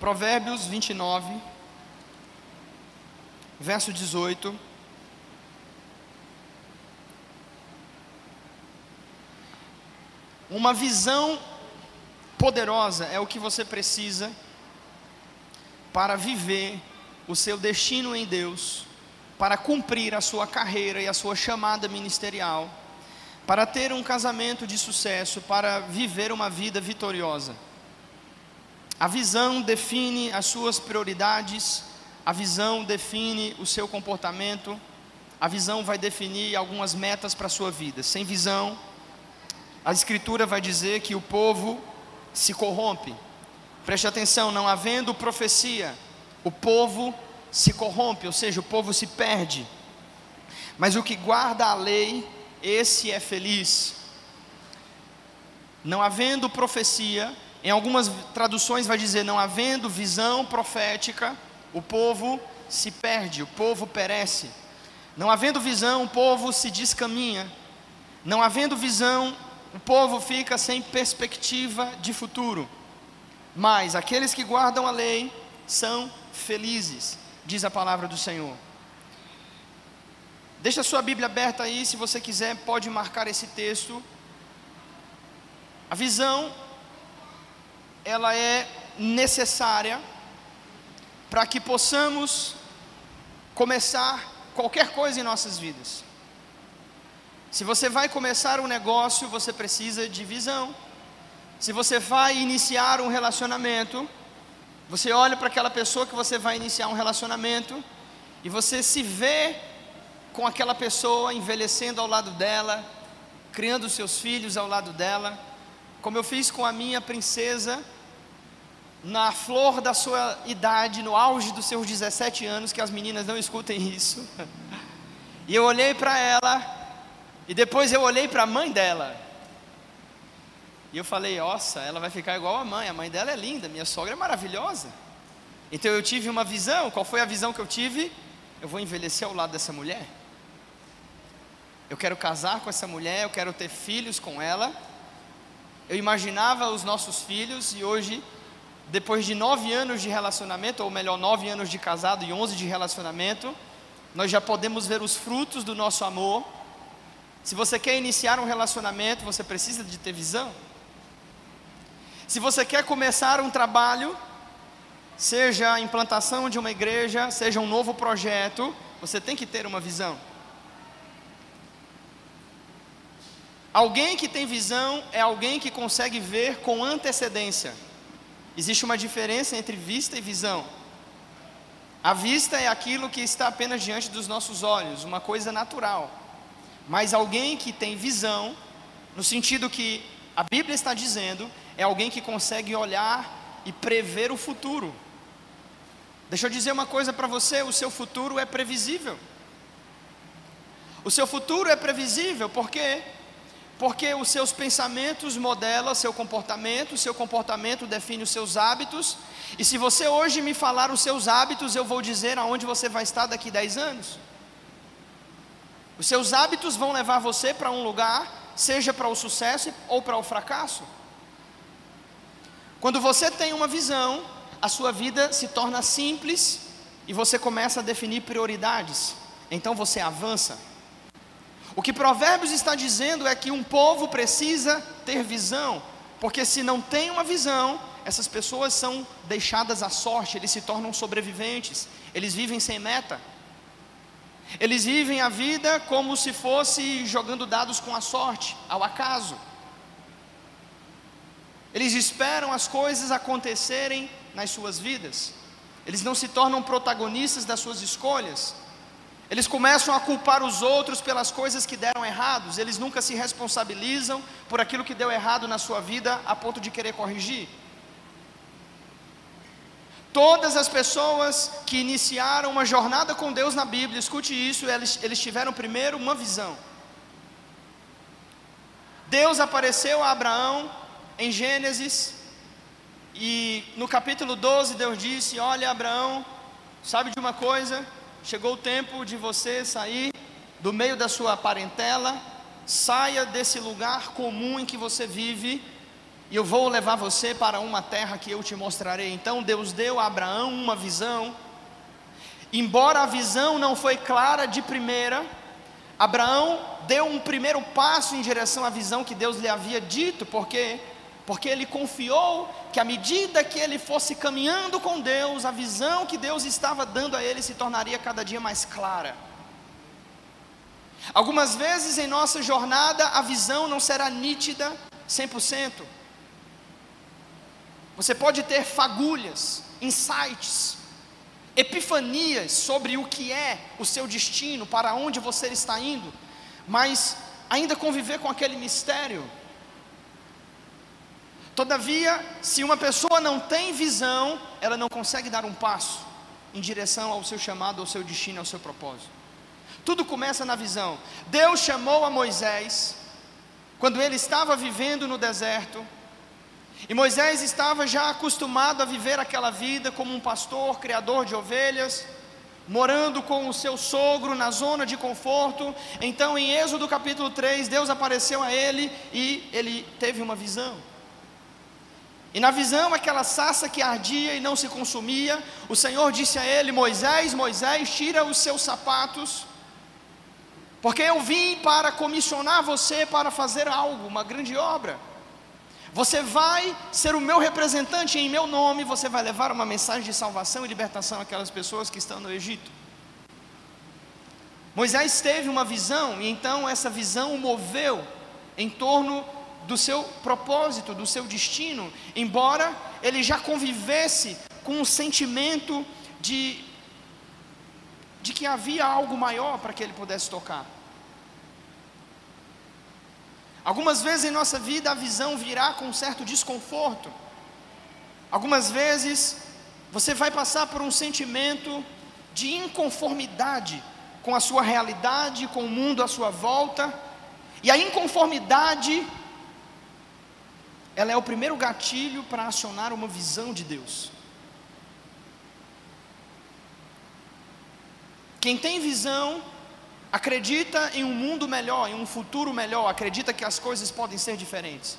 Provérbios 29, verso 18. Uma visão poderosa é o que você precisa para viver o seu destino em Deus, para cumprir a sua carreira e a sua chamada ministerial, para ter um casamento de sucesso, para viver uma vida vitoriosa. A visão define as suas prioridades, a visão define o seu comportamento, a visão vai definir algumas metas para a sua vida. Sem visão, a Escritura vai dizer que o povo se corrompe. Preste atenção, não havendo profecia, o povo se corrompe, ou seja, o povo se perde. Mas o que guarda a lei, esse é feliz. Não havendo profecia, em algumas traduções vai dizer: não havendo visão profética, o povo se perde, o povo perece. Não havendo visão, o povo se descaminha. Não havendo visão, o povo fica sem perspectiva de futuro. Mas aqueles que guardam a lei são felizes, diz a palavra do Senhor. Deixa a sua Bíblia aberta aí, se você quiser, pode marcar esse texto. A visão ela é necessária para que possamos começar qualquer coisa em nossas vidas. Se você vai começar um negócio, você precisa de visão. Se você vai iniciar um relacionamento, você olha para aquela pessoa que você vai iniciar um relacionamento e você se vê com aquela pessoa envelhecendo ao lado dela, criando seus filhos ao lado dela, como eu fiz com a minha princesa na flor da sua idade, no auge dos seus 17 anos, que as meninas não escutem isso. E eu olhei para ela, e depois eu olhei para a mãe dela. E eu falei: Nossa, ela vai ficar igual a mãe, a mãe dela é linda, minha sogra é maravilhosa. Então eu tive uma visão, qual foi a visão que eu tive? Eu vou envelhecer ao lado dessa mulher. Eu quero casar com essa mulher, eu quero ter filhos com ela. Eu imaginava os nossos filhos e hoje depois de nove anos de relacionamento, ou melhor, nove anos de casado e onze de relacionamento, nós já podemos ver os frutos do nosso amor. Se você quer iniciar um relacionamento, você precisa de ter visão. Se você quer começar um trabalho, seja a implantação de uma igreja, seja um novo projeto, você tem que ter uma visão. Alguém que tem visão é alguém que consegue ver com antecedência. Existe uma diferença entre vista e visão. A vista é aquilo que está apenas diante dos nossos olhos, uma coisa natural. Mas alguém que tem visão, no sentido que a Bíblia está dizendo, é alguém que consegue olhar e prever o futuro. Deixa eu dizer uma coisa para você: o seu futuro é previsível. O seu futuro é previsível, por quê? Porque os seus pensamentos modelam seu comportamento, seu comportamento define os seus hábitos, e se você hoje me falar os seus hábitos, eu vou dizer aonde você vai estar daqui 10 anos. Os seus hábitos vão levar você para um lugar, seja para o sucesso ou para o fracasso. Quando você tem uma visão, a sua vida se torna simples e você começa a definir prioridades. Então você avança. O que Provérbios está dizendo é que um povo precisa ter visão, porque se não tem uma visão, essas pessoas são deixadas à sorte, eles se tornam sobreviventes, eles vivem sem meta. Eles vivem a vida como se fosse jogando dados com a sorte, ao acaso. Eles esperam as coisas acontecerem nas suas vidas. Eles não se tornam protagonistas das suas escolhas. Eles começam a culpar os outros pelas coisas que deram errados, eles nunca se responsabilizam por aquilo que deu errado na sua vida a ponto de querer corrigir. Todas as pessoas que iniciaram uma jornada com Deus na Bíblia, escute isso, eles, eles tiveram primeiro uma visão. Deus apareceu a Abraão em Gênesis, e no capítulo 12 Deus disse: Olha, Abraão, sabe de uma coisa? Chegou o tempo de você sair do meio da sua parentela, saia desse lugar comum em que você vive e eu vou levar você para uma terra que eu te mostrarei. Então Deus deu a Abraão uma visão. Embora a visão não foi clara de primeira, Abraão deu um primeiro passo em direção à visão que Deus lhe havia dito, porque porque ele confiou que à medida que ele fosse caminhando com Deus, a visão que Deus estava dando a ele se tornaria cada dia mais clara. Algumas vezes em nossa jornada a visão não será nítida 100%. Você pode ter fagulhas, insights, epifanias sobre o que é o seu destino, para onde você está indo, mas ainda conviver com aquele mistério Todavia, se uma pessoa não tem visão, ela não consegue dar um passo em direção ao seu chamado, ao seu destino, ao seu propósito. Tudo começa na visão. Deus chamou a Moisés quando ele estava vivendo no deserto. E Moisés estava já acostumado a viver aquela vida como um pastor, criador de ovelhas, morando com o seu sogro na zona de conforto. Então, em Êxodo capítulo 3, Deus apareceu a ele e ele teve uma visão. E na visão, aquela sassa que ardia e não se consumia, o Senhor disse a ele: Moisés, Moisés, tira os seus sapatos, porque eu vim para comissionar você para fazer algo, uma grande obra. Você vai ser o meu representante em meu nome, você vai levar uma mensagem de salvação e libertação àquelas pessoas que estão no Egito. Moisés teve uma visão, e então essa visão o moveu em torno do seu propósito, do seu destino, embora ele já convivesse com um sentimento de, de que havia algo maior para que ele pudesse tocar. Algumas vezes em nossa vida a visão virá com um certo desconforto. Algumas vezes você vai passar por um sentimento de inconformidade com a sua realidade, com o mundo à sua volta, e a inconformidade ela é o primeiro gatilho para acionar uma visão de Deus. Quem tem visão acredita em um mundo melhor, em um futuro melhor, acredita que as coisas podem ser diferentes.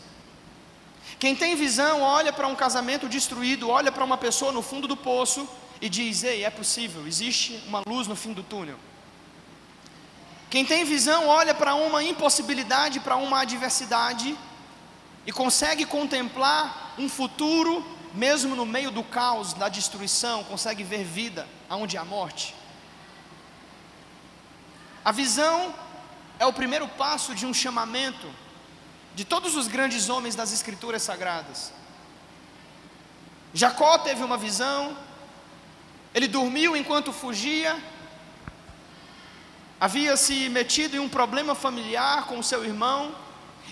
Quem tem visão olha para um casamento destruído, olha para uma pessoa no fundo do poço e diz: Ei, é possível, existe uma luz no fim do túnel. Quem tem visão olha para uma impossibilidade, para uma adversidade e consegue contemplar um futuro, mesmo no meio do caos, da destruição, consegue ver vida aonde há morte. A visão é o primeiro passo de um chamamento de todos os grandes homens das Escrituras Sagradas. Jacó teve uma visão, ele dormiu enquanto fugia, havia se metido em um problema familiar com seu irmão,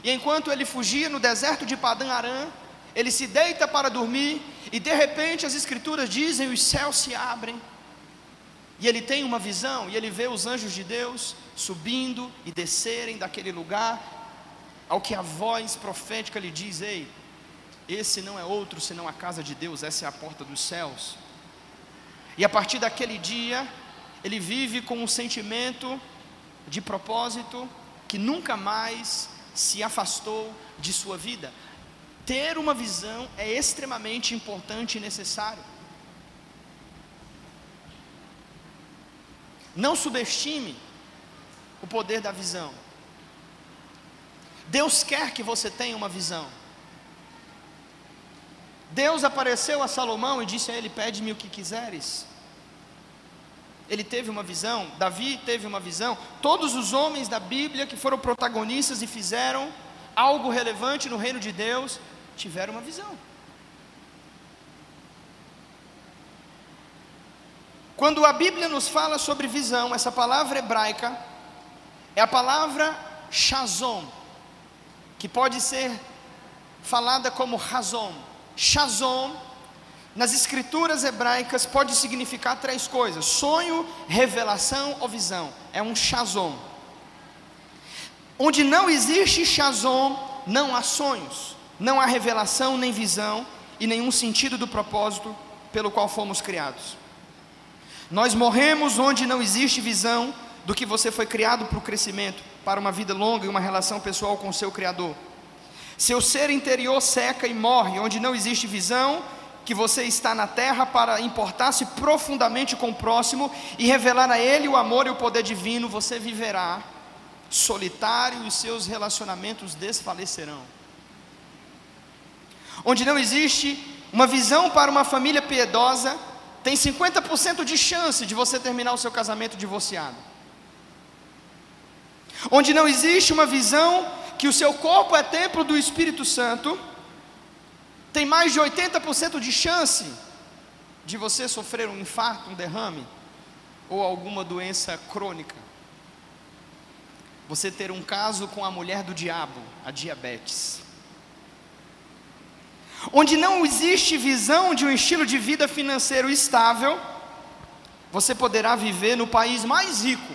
e enquanto ele fugia no deserto de Padã Arã, ele se deita para dormir, e de repente as escrituras dizem: os céus se abrem, e ele tem uma visão, e ele vê os anjos de Deus subindo e descerem daquele lugar, ao que a voz profética lhe diz: Ei, esse não é outro senão a casa de Deus, essa é a porta dos céus. E a partir daquele dia, ele vive com um sentimento de propósito que nunca mais se afastou de sua vida. Ter uma visão é extremamente importante e necessário. Não subestime o poder da visão. Deus quer que você tenha uma visão. Deus apareceu a Salomão e disse a ele: Pede-me o que quiseres ele teve uma visão, Davi teve uma visão, todos os homens da Bíblia que foram protagonistas e fizeram algo relevante no reino de Deus, tiveram uma visão. Quando a Bíblia nos fala sobre visão, essa palavra hebraica é a palavra shazom, que pode ser falada como razom. Shazom nas escrituras hebraicas pode significar três coisas: sonho, revelação ou visão. É um shazom. Onde não existe shazom, não há sonhos, não há revelação nem visão e nenhum sentido do propósito pelo qual fomos criados. Nós morremos onde não existe visão do que você foi criado para o crescimento, para uma vida longa e uma relação pessoal com o seu Criador. Seu ser interior seca e morre, onde não existe visão, que você está na terra para importar-se profundamente com o próximo e revelar a ele o amor e o poder divino, você viverá solitário e seus relacionamentos desfalecerão. Onde não existe uma visão para uma família piedosa, tem 50% de chance de você terminar o seu casamento divorciado. Onde não existe uma visão que o seu corpo é templo do Espírito Santo, tem mais de 80% de chance de você sofrer um infarto, um derrame ou alguma doença crônica. Você ter um caso com a mulher do diabo, a diabetes. Onde não existe visão de um estilo de vida financeiro estável, você poderá viver no país mais rico,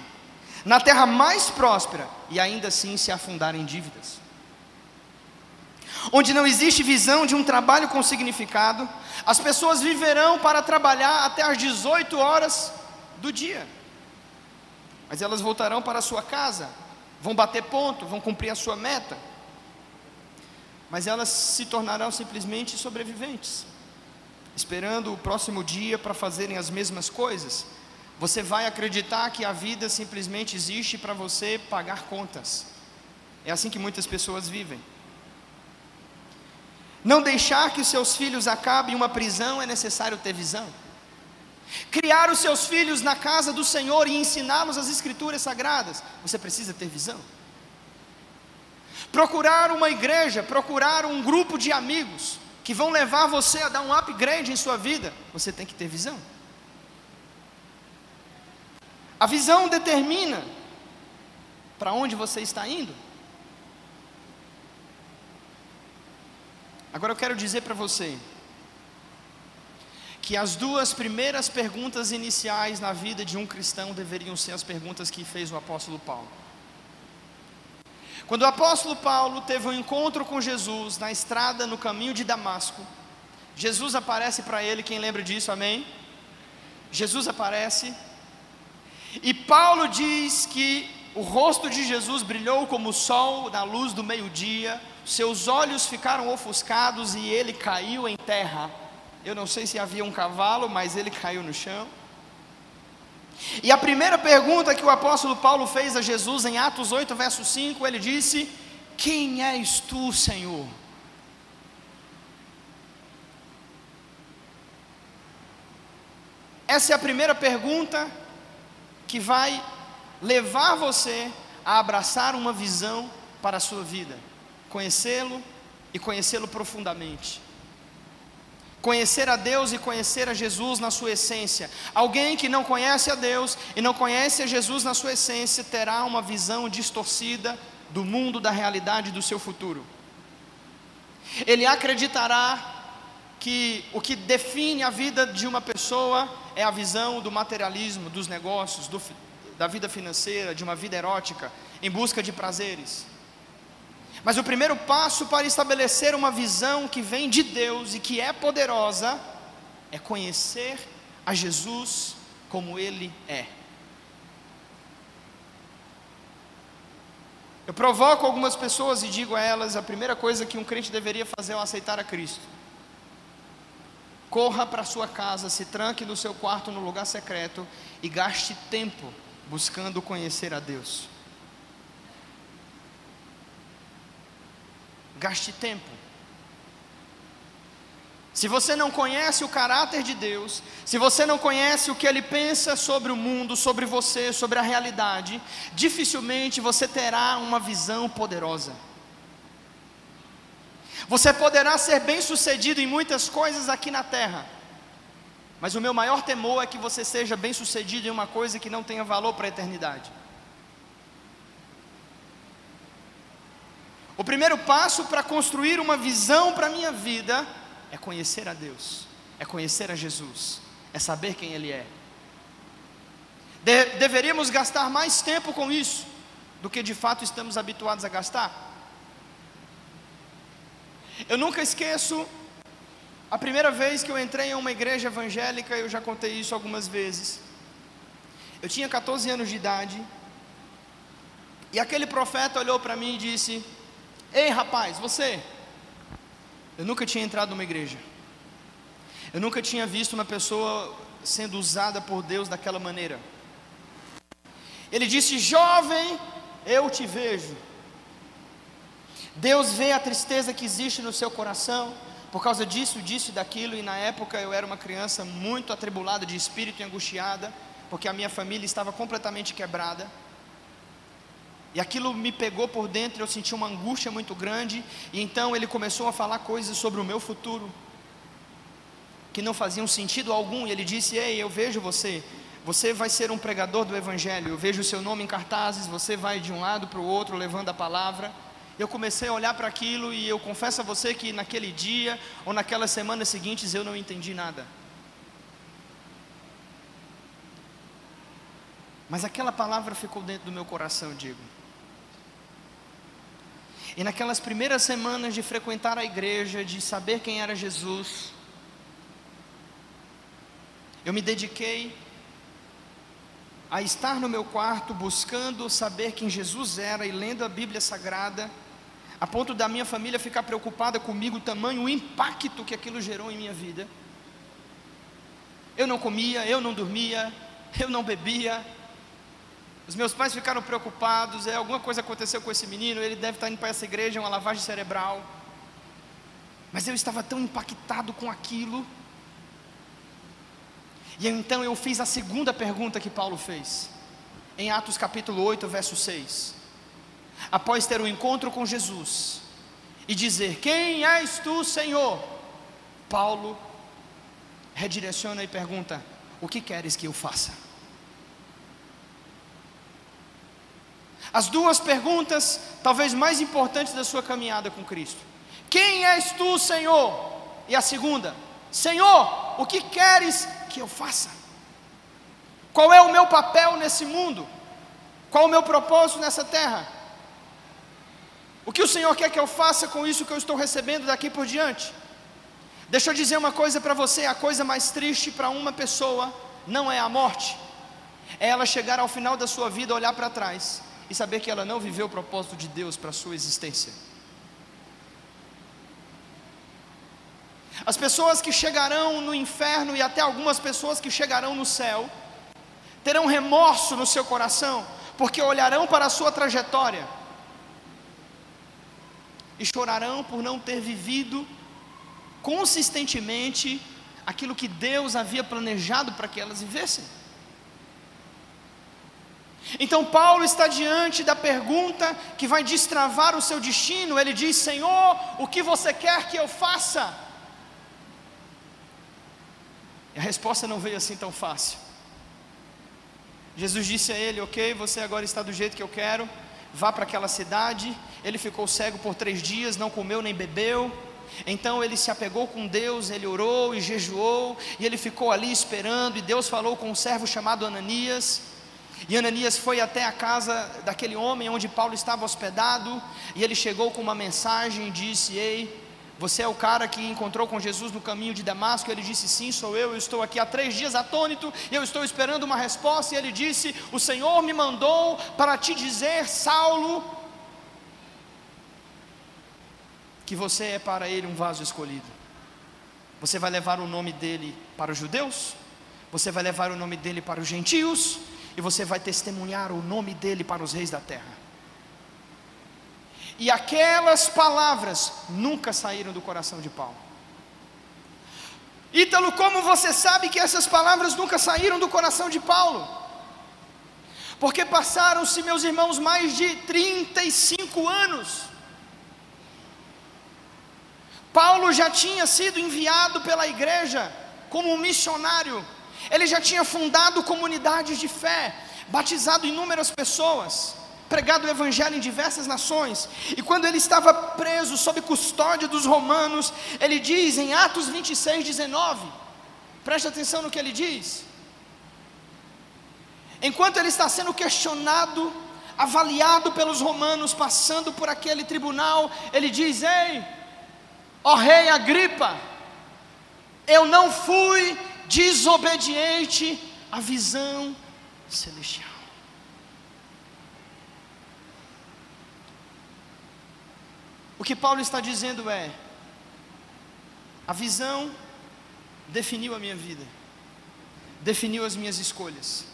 na terra mais próspera e ainda assim se afundar em dívidas. Onde não existe visão de um trabalho com significado, as pessoas viverão para trabalhar até às 18 horas do dia. Mas elas voltarão para a sua casa, vão bater ponto, vão cumprir a sua meta. Mas elas se tornarão simplesmente sobreviventes, esperando o próximo dia para fazerem as mesmas coisas, você vai acreditar que a vida simplesmente existe para você pagar contas. É assim que muitas pessoas vivem. Não deixar que os seus filhos acabem em uma prisão é necessário ter visão. Criar os seus filhos na casa do Senhor e ensiná-los as Escrituras sagradas, você precisa ter visão. Procurar uma igreja, procurar um grupo de amigos que vão levar você a dar um upgrade em sua vida, você tem que ter visão. A visão determina para onde você está indo. Agora eu quero dizer para você que as duas primeiras perguntas iniciais na vida de um cristão deveriam ser as perguntas que fez o apóstolo Paulo. Quando o apóstolo Paulo teve um encontro com Jesus na estrada no caminho de Damasco, Jesus aparece para ele, quem lembra disso, amém? Jesus aparece e Paulo diz que o rosto de Jesus brilhou como o sol na luz do meio-dia, seus olhos ficaram ofuscados e ele caiu em terra. Eu não sei se havia um cavalo, mas ele caiu no chão. E a primeira pergunta que o apóstolo Paulo fez a Jesus em Atos 8, verso 5, ele disse: Quem és tu, Senhor? Essa é a primeira pergunta que vai levar você a abraçar uma visão para a sua vida, conhecê-lo e conhecê-lo profundamente. Conhecer a Deus e conhecer a Jesus na sua essência. Alguém que não conhece a Deus e não conhece a Jesus na sua essência terá uma visão distorcida do mundo, da realidade do seu futuro. Ele acreditará que o que define a vida de uma pessoa é a visão do materialismo, dos negócios, do, da vida financeira, de uma vida erótica, em busca de prazeres. Mas o primeiro passo para estabelecer uma visão que vem de Deus e que é poderosa é conhecer a Jesus como Ele é. Eu provoco algumas pessoas e digo a elas: a primeira coisa que um crente deveria fazer é aceitar a Cristo corra para sua casa, se tranque no seu quarto no lugar secreto e gaste tempo buscando conhecer a Deus. Gaste tempo. Se você não conhece o caráter de Deus, se você não conhece o que Ele pensa sobre o mundo, sobre você, sobre a realidade, dificilmente você terá uma visão poderosa. Você poderá ser bem-sucedido em muitas coisas aqui na terra, mas o meu maior temor é que você seja bem-sucedido em uma coisa que não tenha valor para a eternidade. O primeiro passo para construir uma visão para a minha vida é conhecer a Deus, é conhecer a Jesus, é saber quem Ele é. De deveríamos gastar mais tempo com isso do que de fato estamos habituados a gastar. Eu nunca esqueço a primeira vez que eu entrei em uma igreja evangélica, eu já contei isso algumas vezes. Eu tinha 14 anos de idade, e aquele profeta olhou para mim e disse: Ei rapaz, você. Eu nunca tinha entrado numa igreja. Eu nunca tinha visto uma pessoa sendo usada por Deus daquela maneira. Ele disse: Jovem, eu te vejo. Deus vê a tristeza que existe no seu coração, por causa disso, disso e daquilo, e na época eu era uma criança muito atribulada de espírito e angustiada, porque a minha família estava completamente quebrada. E aquilo me pegou por dentro, eu senti uma angústia muito grande, e então ele começou a falar coisas sobre o meu futuro que não faziam sentido algum, e ele disse: "Ei, eu vejo você, você vai ser um pregador do evangelho. Eu vejo o seu nome em cartazes, você vai de um lado para o outro levando a palavra". Eu comecei a olhar para aquilo e eu confesso a você que naquele dia ou naquelas semanas seguintes eu não entendi nada. Mas aquela palavra ficou dentro do meu coração, digo. E naquelas primeiras semanas de frequentar a igreja, de saber quem era Jesus, eu me dediquei a estar no meu quarto buscando saber quem Jesus era e lendo a Bíblia Sagrada, a ponto da minha família ficar preocupada comigo, o tamanho, o impacto que aquilo gerou em minha vida. Eu não comia, eu não dormia, eu não bebia, os meus pais ficaram preocupados, é, alguma coisa aconteceu com esse menino, ele deve estar indo para essa igreja, uma lavagem cerebral. Mas eu estava tão impactado com aquilo. E então eu fiz a segunda pergunta que Paulo fez, em Atos capítulo 8, verso 6. Após ter um encontro com Jesus e dizer: Quem és tu, Senhor? Paulo redireciona e pergunta: O que queres que eu faça? As duas perguntas, talvez mais importantes da sua caminhada com Cristo: Quem és tu, Senhor? E a segunda: Senhor, o que queres que eu faça? Qual é o meu papel nesse mundo? Qual o meu propósito nessa terra? O que o Senhor quer que eu faça com isso que eu estou recebendo daqui por diante? Deixa eu dizer uma coisa para você: a coisa mais triste para uma pessoa não é a morte, é ela chegar ao final da sua vida, olhar para trás e saber que ela não viveu o propósito de Deus para a sua existência. As pessoas que chegarão no inferno e até algumas pessoas que chegarão no céu, terão remorso no seu coração, porque olharão para a sua trajetória e chorarão por não ter vivido consistentemente aquilo que Deus havia planejado para que elas vivessem. Então Paulo está diante da pergunta que vai destravar o seu destino. Ele diz: Senhor, o que você quer que eu faça? E a resposta não veio assim tão fácil. Jesus disse a ele: Ok, você agora está do jeito que eu quero, vá para aquela cidade. Ele ficou cego por três dias, não comeu nem bebeu. Então ele se apegou com Deus, ele orou e jejuou, e ele ficou ali esperando. E Deus falou com um servo chamado Ananias. E Ananias foi até a casa daquele homem onde Paulo estava hospedado, e ele chegou com uma mensagem e disse: Ei, você é o cara que encontrou com Jesus no caminho de Damasco? Ele disse: Sim, sou eu. Eu estou aqui há três dias atônito, e eu estou esperando uma resposta. E ele disse: O Senhor me mandou para te dizer, Saulo, que você é para ele um vaso escolhido. Você vai levar o nome dele para os judeus, você vai levar o nome dele para os gentios, e você vai testemunhar o nome dele para os reis da terra. E aquelas palavras nunca saíram do coração de Paulo. Ítalo, como você sabe que essas palavras nunca saíram do coração de Paulo? Porque passaram-se, meus irmãos, mais de 35 anos. Paulo já tinha sido enviado pela igreja como um missionário ele já tinha fundado comunidades de fé, batizado inúmeras pessoas, pregado o evangelho em diversas nações. E quando ele estava preso sob custódia dos romanos, ele diz em Atos 26, 19, preste atenção no que ele diz. Enquanto ele está sendo questionado, avaliado pelos romanos, passando por aquele tribunal, ele diz: Ei, ó rei Agripa, eu não fui desobediente à visão celestial. O que Paulo está dizendo é: a visão definiu a minha vida, definiu as minhas escolhas,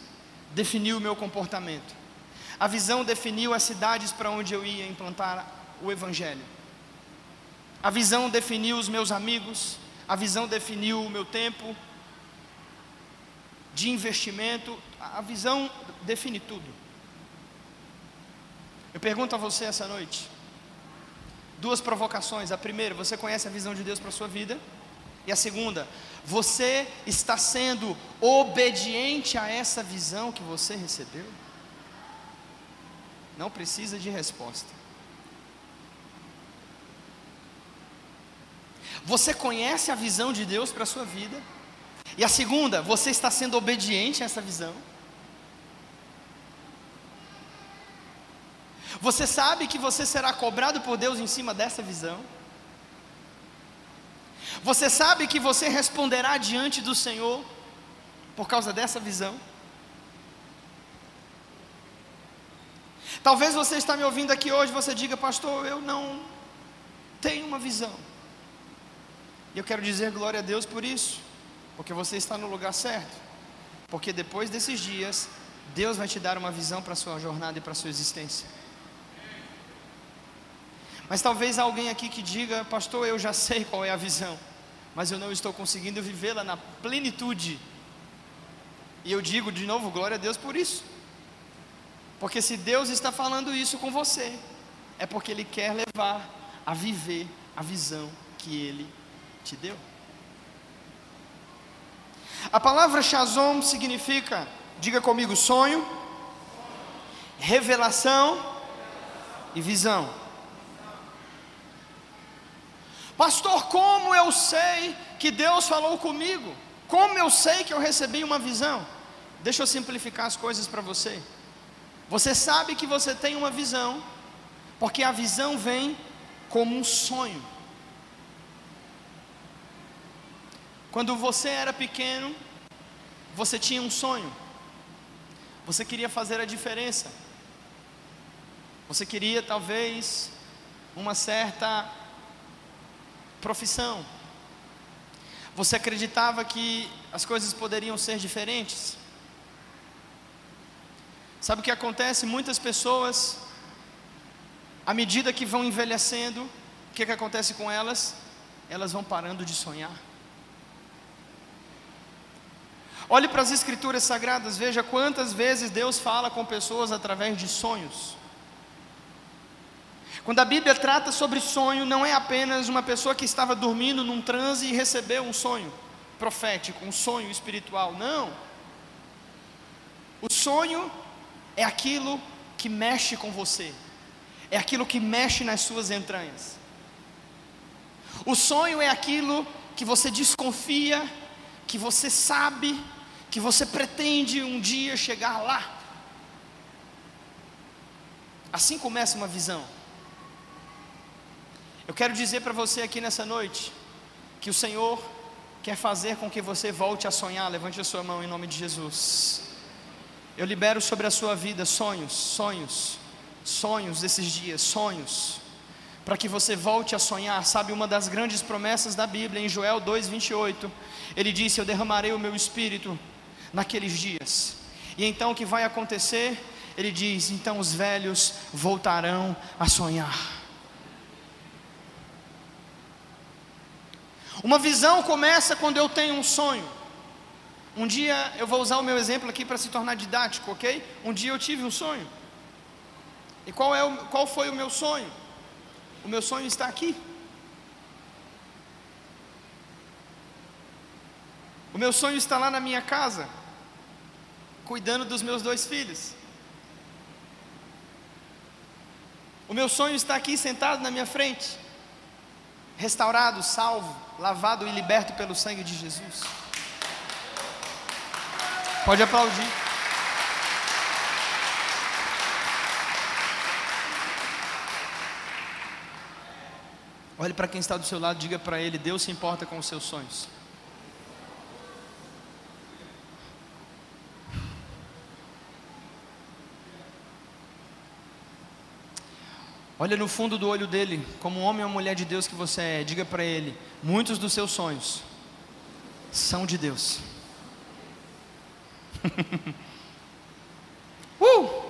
definiu o meu comportamento. A visão definiu as cidades para onde eu ia implantar o Evangelho. A visão definiu os meus amigos, a visão definiu o meu tempo de investimento, a visão define tudo. Eu pergunto a você essa noite, duas provocações. A primeira, você conhece a visão de Deus para a sua vida? E a segunda, você está sendo obediente a essa visão que você recebeu? Não precisa de resposta. Você conhece a visão de Deus para a sua vida? E a segunda, você está sendo obediente a essa visão? Você sabe que você será cobrado por Deus em cima dessa visão? Você sabe que você responderá diante do Senhor por causa dessa visão? Talvez você está me ouvindo aqui hoje, você diga, pastor, eu não tenho uma visão. E eu quero dizer glória a Deus por isso, porque você está no lugar certo. Porque depois desses dias, Deus vai te dar uma visão para a sua jornada e para a sua existência. Mas talvez alguém aqui que diga, pastor, eu já sei qual é a visão, mas eu não estou conseguindo vivê-la na plenitude. E eu digo de novo, glória a Deus por isso. Porque se Deus está falando isso com você, é porque Ele quer levar a viver a visão que Ele te deu. A palavra Shazom significa, diga comigo, sonho, revelação e visão. Pastor, como eu sei que Deus falou comigo? Como eu sei que eu recebi uma visão? Deixa eu simplificar as coisas para você. Você sabe que você tem uma visão, porque a visão vem como um sonho. Quando você era pequeno, você tinha um sonho. Você queria fazer a diferença. Você queria talvez uma certa profissão. Você acreditava que as coisas poderiam ser diferentes. Sabe o que acontece? Muitas pessoas, à medida que vão envelhecendo, o que, que acontece com elas? Elas vão parando de sonhar. Olhe para as Escrituras Sagradas, veja quantas vezes Deus fala com pessoas através de sonhos. Quando a Bíblia trata sobre sonho, não é apenas uma pessoa que estava dormindo num transe e recebeu um sonho profético, um sonho espiritual. Não. O sonho é aquilo que mexe com você, é aquilo que mexe nas suas entranhas. O sonho é aquilo que você desconfia, que você sabe, que você pretende um dia chegar lá. Assim começa uma visão. Eu quero dizer para você aqui nessa noite que o Senhor quer fazer com que você volte a sonhar. Levante a sua mão em nome de Jesus. Eu libero sobre a sua vida sonhos, sonhos, sonhos desses dias, sonhos, para que você volte a sonhar. Sabe, uma das grandes promessas da Bíblia, em Joel 2,28, ele disse: Eu derramarei o meu espírito naqueles dias. E então o que vai acontecer? Ele diz: então os velhos voltarão a sonhar. Uma visão começa quando eu tenho um sonho. Um dia, eu vou usar o meu exemplo aqui para se tornar didático, ok? Um dia eu tive um sonho. E qual, é o, qual foi o meu sonho? O meu sonho está aqui. O meu sonho está lá na minha casa cuidando dos meus dois filhos. O meu sonho está aqui sentado na minha frente, restaurado, salvo, lavado e liberto pelo sangue de Jesus. Pode aplaudir. Olhe para quem está do seu lado, diga para ele: Deus se importa com os seus sonhos. Olha no fundo do olho dele, como homem ou mulher de Deus que você é, diga para ele: muitos dos seus sonhos são de Deus. uh!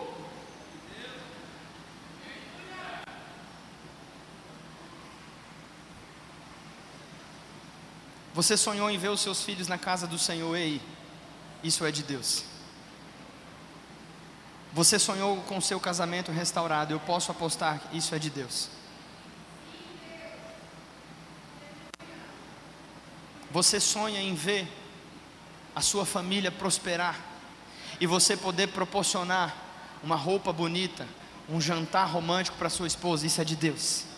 Você sonhou em ver os seus filhos na casa do Senhor, ei, isso é de Deus. Você sonhou com seu casamento restaurado, eu posso apostar que isso é de Deus. Você sonha em ver a sua família prosperar e você poder proporcionar uma roupa bonita, um jantar romântico para sua esposa, isso é de Deus.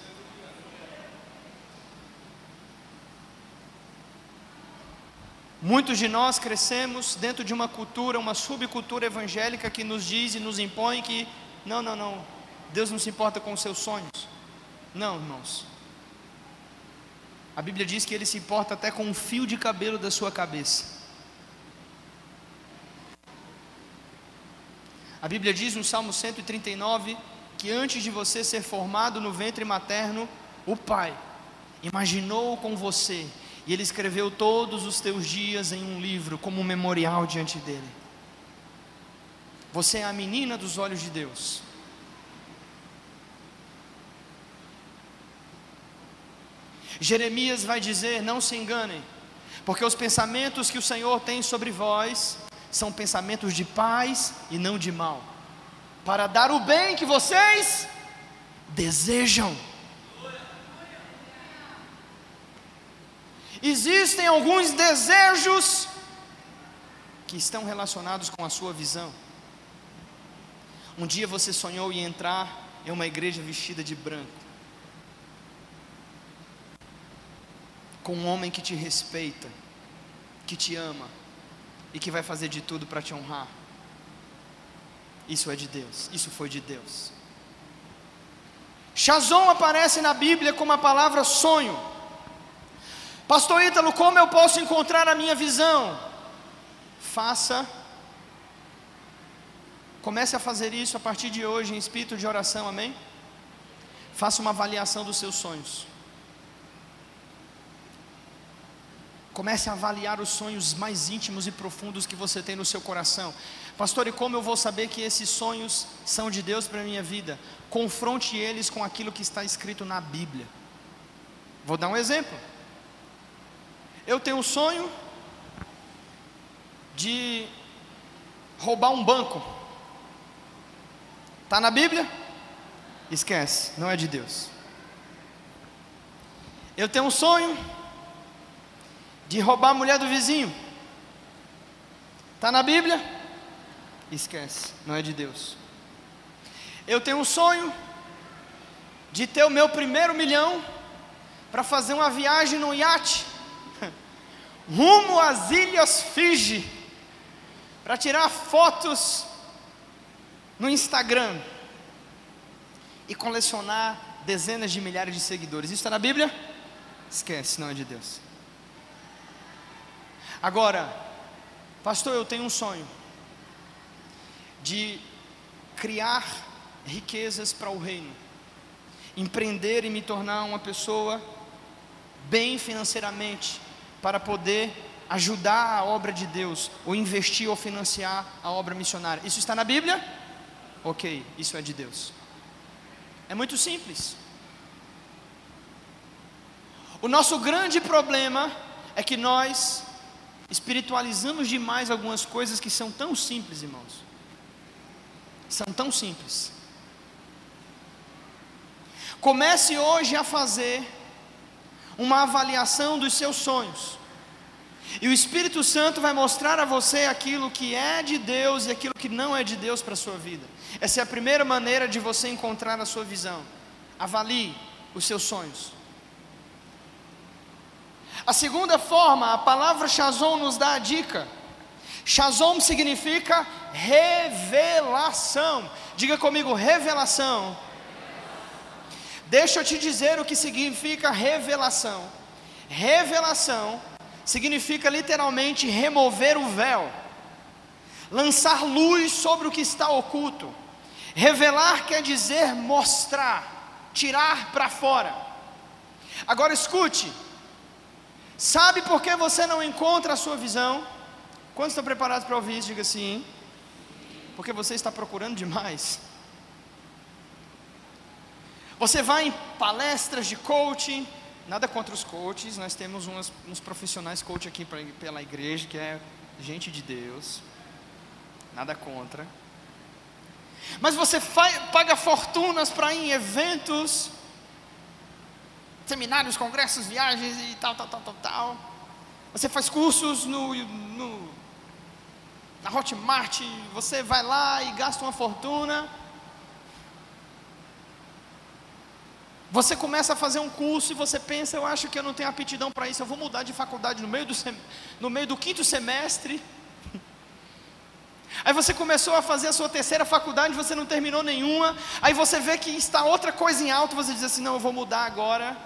Muitos de nós crescemos dentro de uma cultura, uma subcultura evangélica que nos diz e nos impõe que não, não, não, Deus não se importa com os seus sonhos. Não, irmãos. A Bíblia diz que ele se importa até com um fio de cabelo da sua cabeça. A Bíblia diz no Salmo 139 que antes de você ser formado no ventre materno, o Pai imaginou com você e ele escreveu todos os teus dias em um livro, como um memorial diante dele. Você é a menina dos olhos de Deus. Jeremias vai dizer: Não se enganem, porque os pensamentos que o Senhor tem sobre vós são pensamentos de paz e não de mal, para dar o bem que vocês desejam. Existem alguns desejos que estão relacionados com a sua visão. Um dia você sonhou em entrar em uma igreja vestida de branco, com um homem que te respeita, que te ama e que vai fazer de tudo para te honrar. Isso é de Deus, isso foi de Deus. Shazon aparece na Bíblia como a palavra sonho. Pastor Ítalo, como eu posso encontrar a minha visão? Faça, comece a fazer isso a partir de hoje em espírito de oração, amém? Faça uma avaliação dos seus sonhos. Comece a avaliar os sonhos mais íntimos e profundos que você tem no seu coração. Pastor, e como eu vou saber que esses sonhos são de Deus para a minha vida? Confronte eles com aquilo que está escrito na Bíblia. Vou dar um exemplo. Eu tenho um sonho de roubar um banco. Está na Bíblia? Esquece, não é de Deus. Eu tenho um sonho de roubar a mulher do vizinho. Está na Bíblia? Esquece, não é de Deus. Eu tenho um sonho de ter o meu primeiro milhão para fazer uma viagem no iate rumo às ilhas Fiji, para tirar fotos no Instagram e colecionar dezenas de milhares de seguidores. Isso está na Bíblia? Esquece, não é de Deus. Agora, pastor, eu tenho um sonho de criar riquezas para o reino, empreender e me tornar uma pessoa bem financeiramente para poder ajudar a obra de Deus, ou investir ou financiar a obra missionária. Isso está na Bíblia? Ok, isso é de Deus. É muito simples. O nosso grande problema é que nós espiritualizamos demais algumas coisas que são tão simples, irmãos. São tão simples. Comece hoje a fazer uma avaliação dos seus sonhos. E o Espírito Santo vai mostrar a você aquilo que é de Deus e aquilo que não é de Deus para a sua vida. Essa é a primeira maneira de você encontrar a sua visão. Avalie os seus sonhos. A segunda forma, a palavra Shazon nos dá a dica. Shazon significa revelação. Diga comigo, revelação. Deixa eu te dizer o que significa revelação. Revelação significa literalmente remover o véu, lançar luz sobre o que está oculto. Revelar quer dizer mostrar. tirar para fora. Agora escute, sabe por que você não encontra a sua visão? Quantos estão preparados para ouvir isso? Diga sim. Porque você está procurando demais. Você vai em palestras de coaching, nada contra os coaches, nós temos uns profissionais coach aqui pra, pela igreja, que é gente de Deus, nada contra. Mas você paga fortunas para ir em eventos, seminários, congressos, viagens e tal, tal, tal, tal, tal. Você faz cursos no, no, na Hotmart, você vai lá e gasta uma fortuna. Você começa a fazer um curso e você pensa, eu acho que eu não tenho aptidão para isso, eu vou mudar de faculdade no meio do, no meio do quinto semestre. Aí você começou a fazer a sua terceira faculdade, você não terminou nenhuma. Aí você vê que está outra coisa em alto, você diz assim: não, eu vou mudar agora.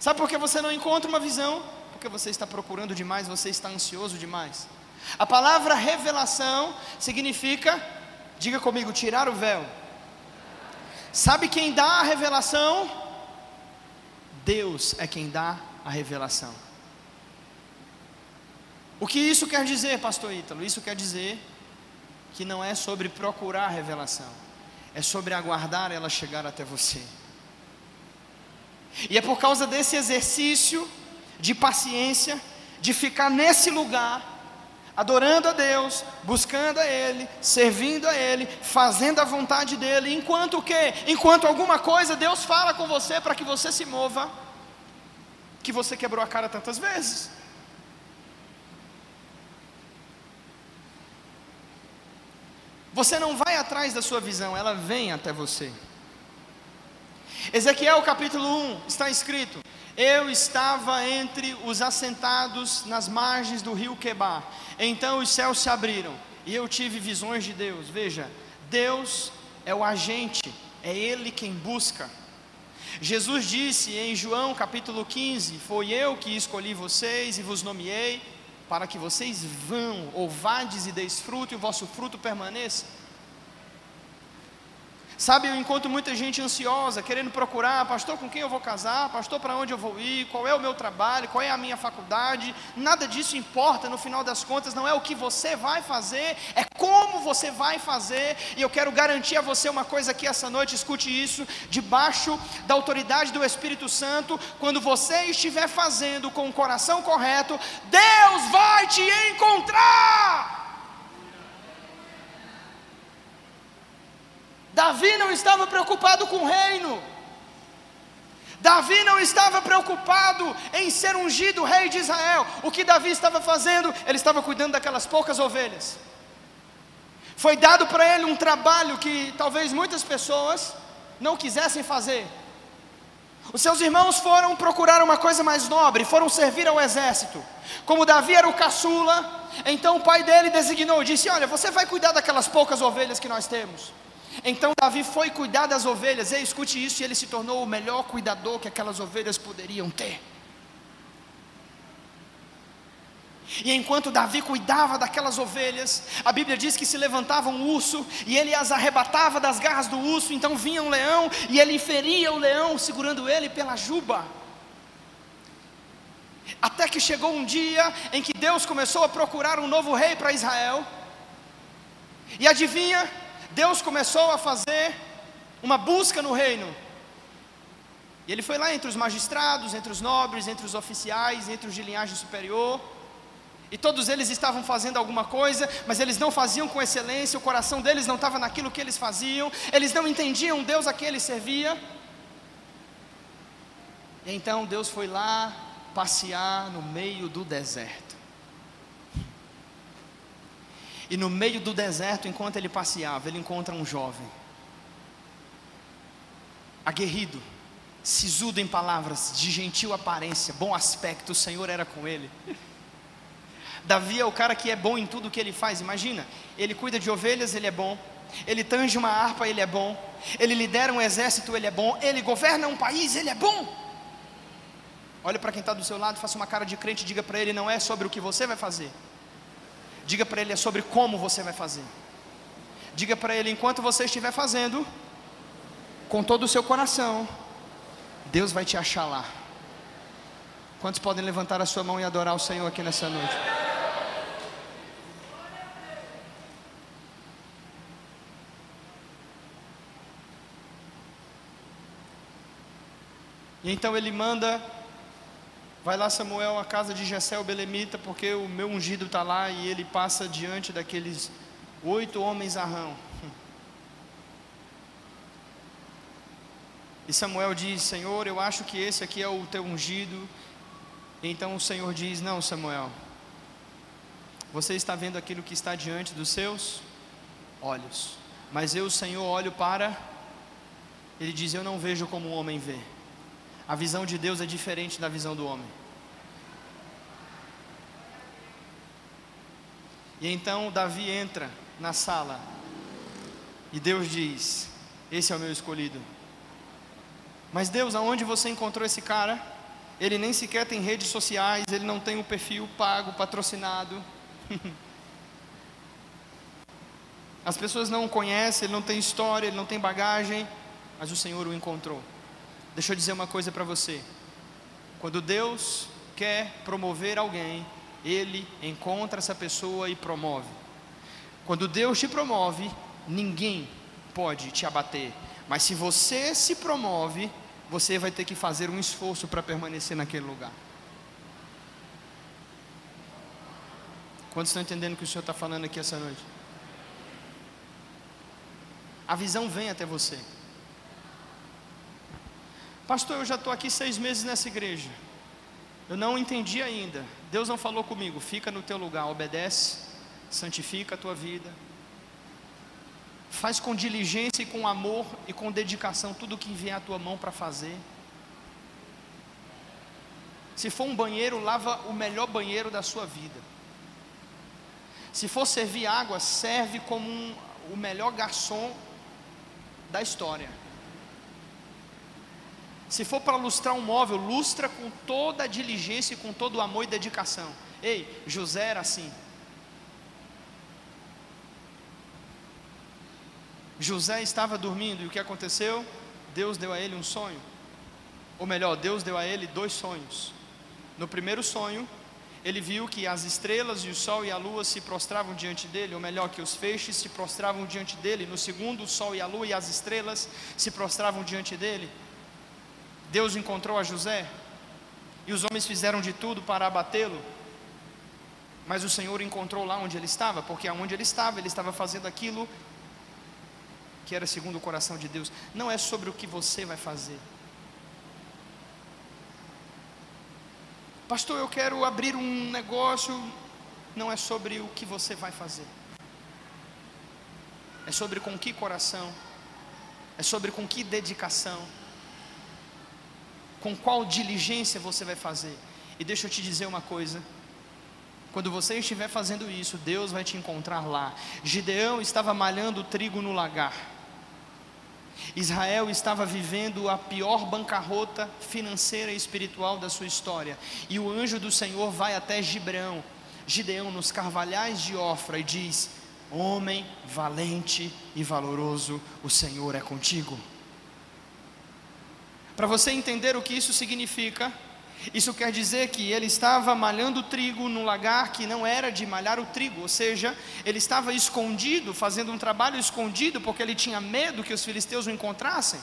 Sabe por que você não encontra uma visão? Porque você está procurando demais, você está ansioso demais. A palavra revelação significa, diga comigo, tirar o véu. Sabe quem dá a revelação? Deus é quem dá a revelação. O que isso quer dizer, pastor Ítalo? Isso quer dizer que não é sobre procurar a revelação, é sobre aguardar ela chegar até você. E é por causa desse exercício de paciência, de ficar nesse lugar, adorando a Deus, buscando a Ele, servindo a Ele, fazendo a vontade dEle, enquanto o quê? Enquanto alguma coisa Deus fala com você para que você se mova, que você quebrou a cara tantas vezes. Você não vai atrás da sua visão, ela vem até você. Ezequiel capítulo 1 está escrito: Eu estava entre os assentados nas margens do rio Quebar. Então os céus se abriram e eu tive visões de Deus. Veja, Deus é o agente, é Ele quem busca. Jesus disse em João capítulo 15: Foi eu que escolhi vocês e vos nomeei para que vocês vão, ou vades e deis fruto, e o vosso fruto permaneça. Sabe, eu encontro muita gente ansiosa, querendo procurar, pastor, com quem eu vou casar, pastor, para onde eu vou ir, qual é o meu trabalho, qual é a minha faculdade. Nada disso importa, no final das contas, não é o que você vai fazer, é como você vai fazer. E eu quero garantir a você uma coisa aqui essa noite, escute isso, debaixo da autoridade do Espírito Santo, quando você estiver fazendo com o coração correto, Deus vai te encontrar. Davi não estava preocupado com o reino. Davi não estava preocupado em ser ungido rei de Israel. O que Davi estava fazendo? Ele estava cuidando daquelas poucas ovelhas. Foi dado para ele um trabalho que talvez muitas pessoas não quisessem fazer. Os seus irmãos foram procurar uma coisa mais nobre, foram servir ao exército. Como Davi era o caçula, então o pai dele designou, disse: Olha, você vai cuidar daquelas poucas ovelhas que nós temos. Então Davi foi cuidar das ovelhas, e escute isso, e ele se tornou o melhor cuidador que aquelas ovelhas poderiam ter. E enquanto Davi cuidava daquelas ovelhas, a Bíblia diz que se levantava um urso e ele as arrebatava das garras do urso, então vinha um leão e ele feria o leão, segurando ele pela juba. Até que chegou um dia em que Deus começou a procurar um novo rei para Israel. E adivinha? Deus começou a fazer uma busca no reino. E ele foi lá entre os magistrados, entre os nobres, entre os oficiais, entre os de linhagem superior. E todos eles estavam fazendo alguma coisa, mas eles não faziam com excelência, o coração deles não estava naquilo que eles faziam, eles não entendiam Deus a quem eles serviam. E então Deus foi lá passear no meio do deserto. E no meio do deserto, enquanto ele passeava, ele encontra um jovem, aguerrido, sisudo em palavras, de gentil aparência, bom aspecto, o Senhor era com ele. Davi é o cara que é bom em tudo que ele faz, imagina, ele cuida de ovelhas, ele é bom, ele tange uma harpa, ele é bom, ele lidera um exército, ele é bom, ele governa um país, ele é bom. Olha para quem está do seu lado, faça uma cara de crente, diga para ele: não é sobre o que você vai fazer, Diga para ele é sobre como você vai fazer. Diga para ele enquanto você estiver fazendo, com todo o seu coração, Deus vai te achar lá. Quantos podem levantar a sua mão e adorar o Senhor aqui nessa noite? E então ele manda, vai lá Samuel à casa de Jessé Belemita, porque o meu ungido está lá e ele passa diante daqueles oito homens arrão. E Samuel diz: Senhor, eu acho que esse aqui é o teu ungido. Então o Senhor diz: Não, Samuel, você está vendo aquilo que está diante dos seus olhos, mas eu, Senhor, olho para. Ele diz: Eu não vejo como o homem vê. A visão de Deus é diferente da visão do homem. E então Davi entra na sala e Deus diz: Esse é o meu escolhido. Mas Deus, aonde você encontrou esse cara? Ele nem sequer tem redes sociais, ele não tem um perfil pago, patrocinado. As pessoas não o conhecem, ele não tem história, ele não tem bagagem, mas o Senhor o encontrou. Deixa eu dizer uma coisa para você. Quando Deus quer promover alguém, ele encontra essa pessoa e promove. Quando Deus te promove, ninguém pode te abater. Mas se você se promove, você vai ter que fazer um esforço para permanecer naquele lugar. Quantos estão entendendo o que o Senhor está falando aqui essa noite? A visão vem até você. Pastor, eu já estou aqui seis meses nessa igreja. Eu não entendi ainda. Deus não falou comigo. Fica no teu lugar, obedece, santifica a tua vida. Faz com diligência e com amor e com dedicação tudo o que vier à tua mão para fazer. Se for um banheiro, lava o melhor banheiro da sua vida. Se for servir água, serve como um, o melhor garçom da história. Se for para lustrar um móvel, lustra com toda a diligência e com todo o amor e dedicação. Ei, José era assim. José estava dormindo e o que aconteceu? Deus deu a ele um sonho. Ou melhor, Deus deu a ele dois sonhos. No primeiro sonho, ele viu que as estrelas e o sol e a lua se prostravam diante dele, ou melhor, que os feixes se prostravam diante dele. No segundo, o sol e a lua e as estrelas se prostravam diante dele. Deus encontrou a José e os homens fizeram de tudo para abatê-lo. Mas o Senhor encontrou lá onde ele estava, porque aonde ele estava, ele estava fazendo aquilo que era segundo o coração de Deus. Não é sobre o que você vai fazer. Pastor, eu quero abrir um negócio. Não é sobre o que você vai fazer. É sobre com que coração. É sobre com que dedicação com qual diligência você vai fazer. E deixa eu te dizer uma coisa: quando você estiver fazendo isso, Deus vai te encontrar lá. Gideão estava malhando trigo no lagar. Israel estava vivendo a pior bancarrota financeira e espiritual da sua história. E o anjo do Senhor vai até Gibeão, Gideão nos carvalhais de Ofra e diz: Homem valente e valoroso, o Senhor é contigo. Para você entender o que isso significa, isso quer dizer que ele estava malhando trigo num lagar que não era de malhar o trigo, ou seja, ele estava escondido, fazendo um trabalho escondido, porque ele tinha medo que os filisteus o encontrassem.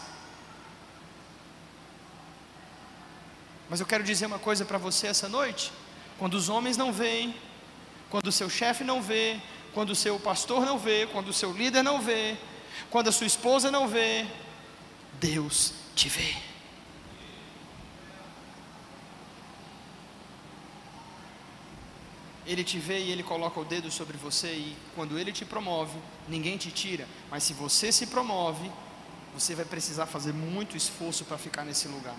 Mas eu quero dizer uma coisa para você essa noite: quando os homens não veem, quando o seu chefe não vê, quando o seu pastor não vê, quando o seu líder não vê, quando a sua esposa não vê, Deus te vê. Ele te vê e ele coloca o dedo sobre você, e quando ele te promove, ninguém te tira. Mas se você se promove, você vai precisar fazer muito esforço para ficar nesse lugar.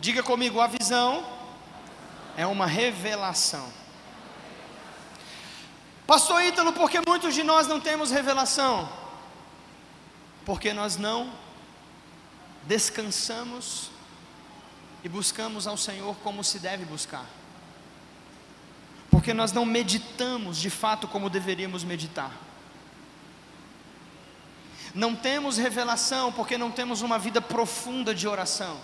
Diga comigo: a visão é uma revelação. Pastor Ítalo, porque muitos de nós não temos revelação? Porque nós não descansamos e buscamos ao Senhor como se deve buscar porque nós não meditamos de fato como deveríamos meditar. Não temos revelação porque não temos uma vida profunda de oração.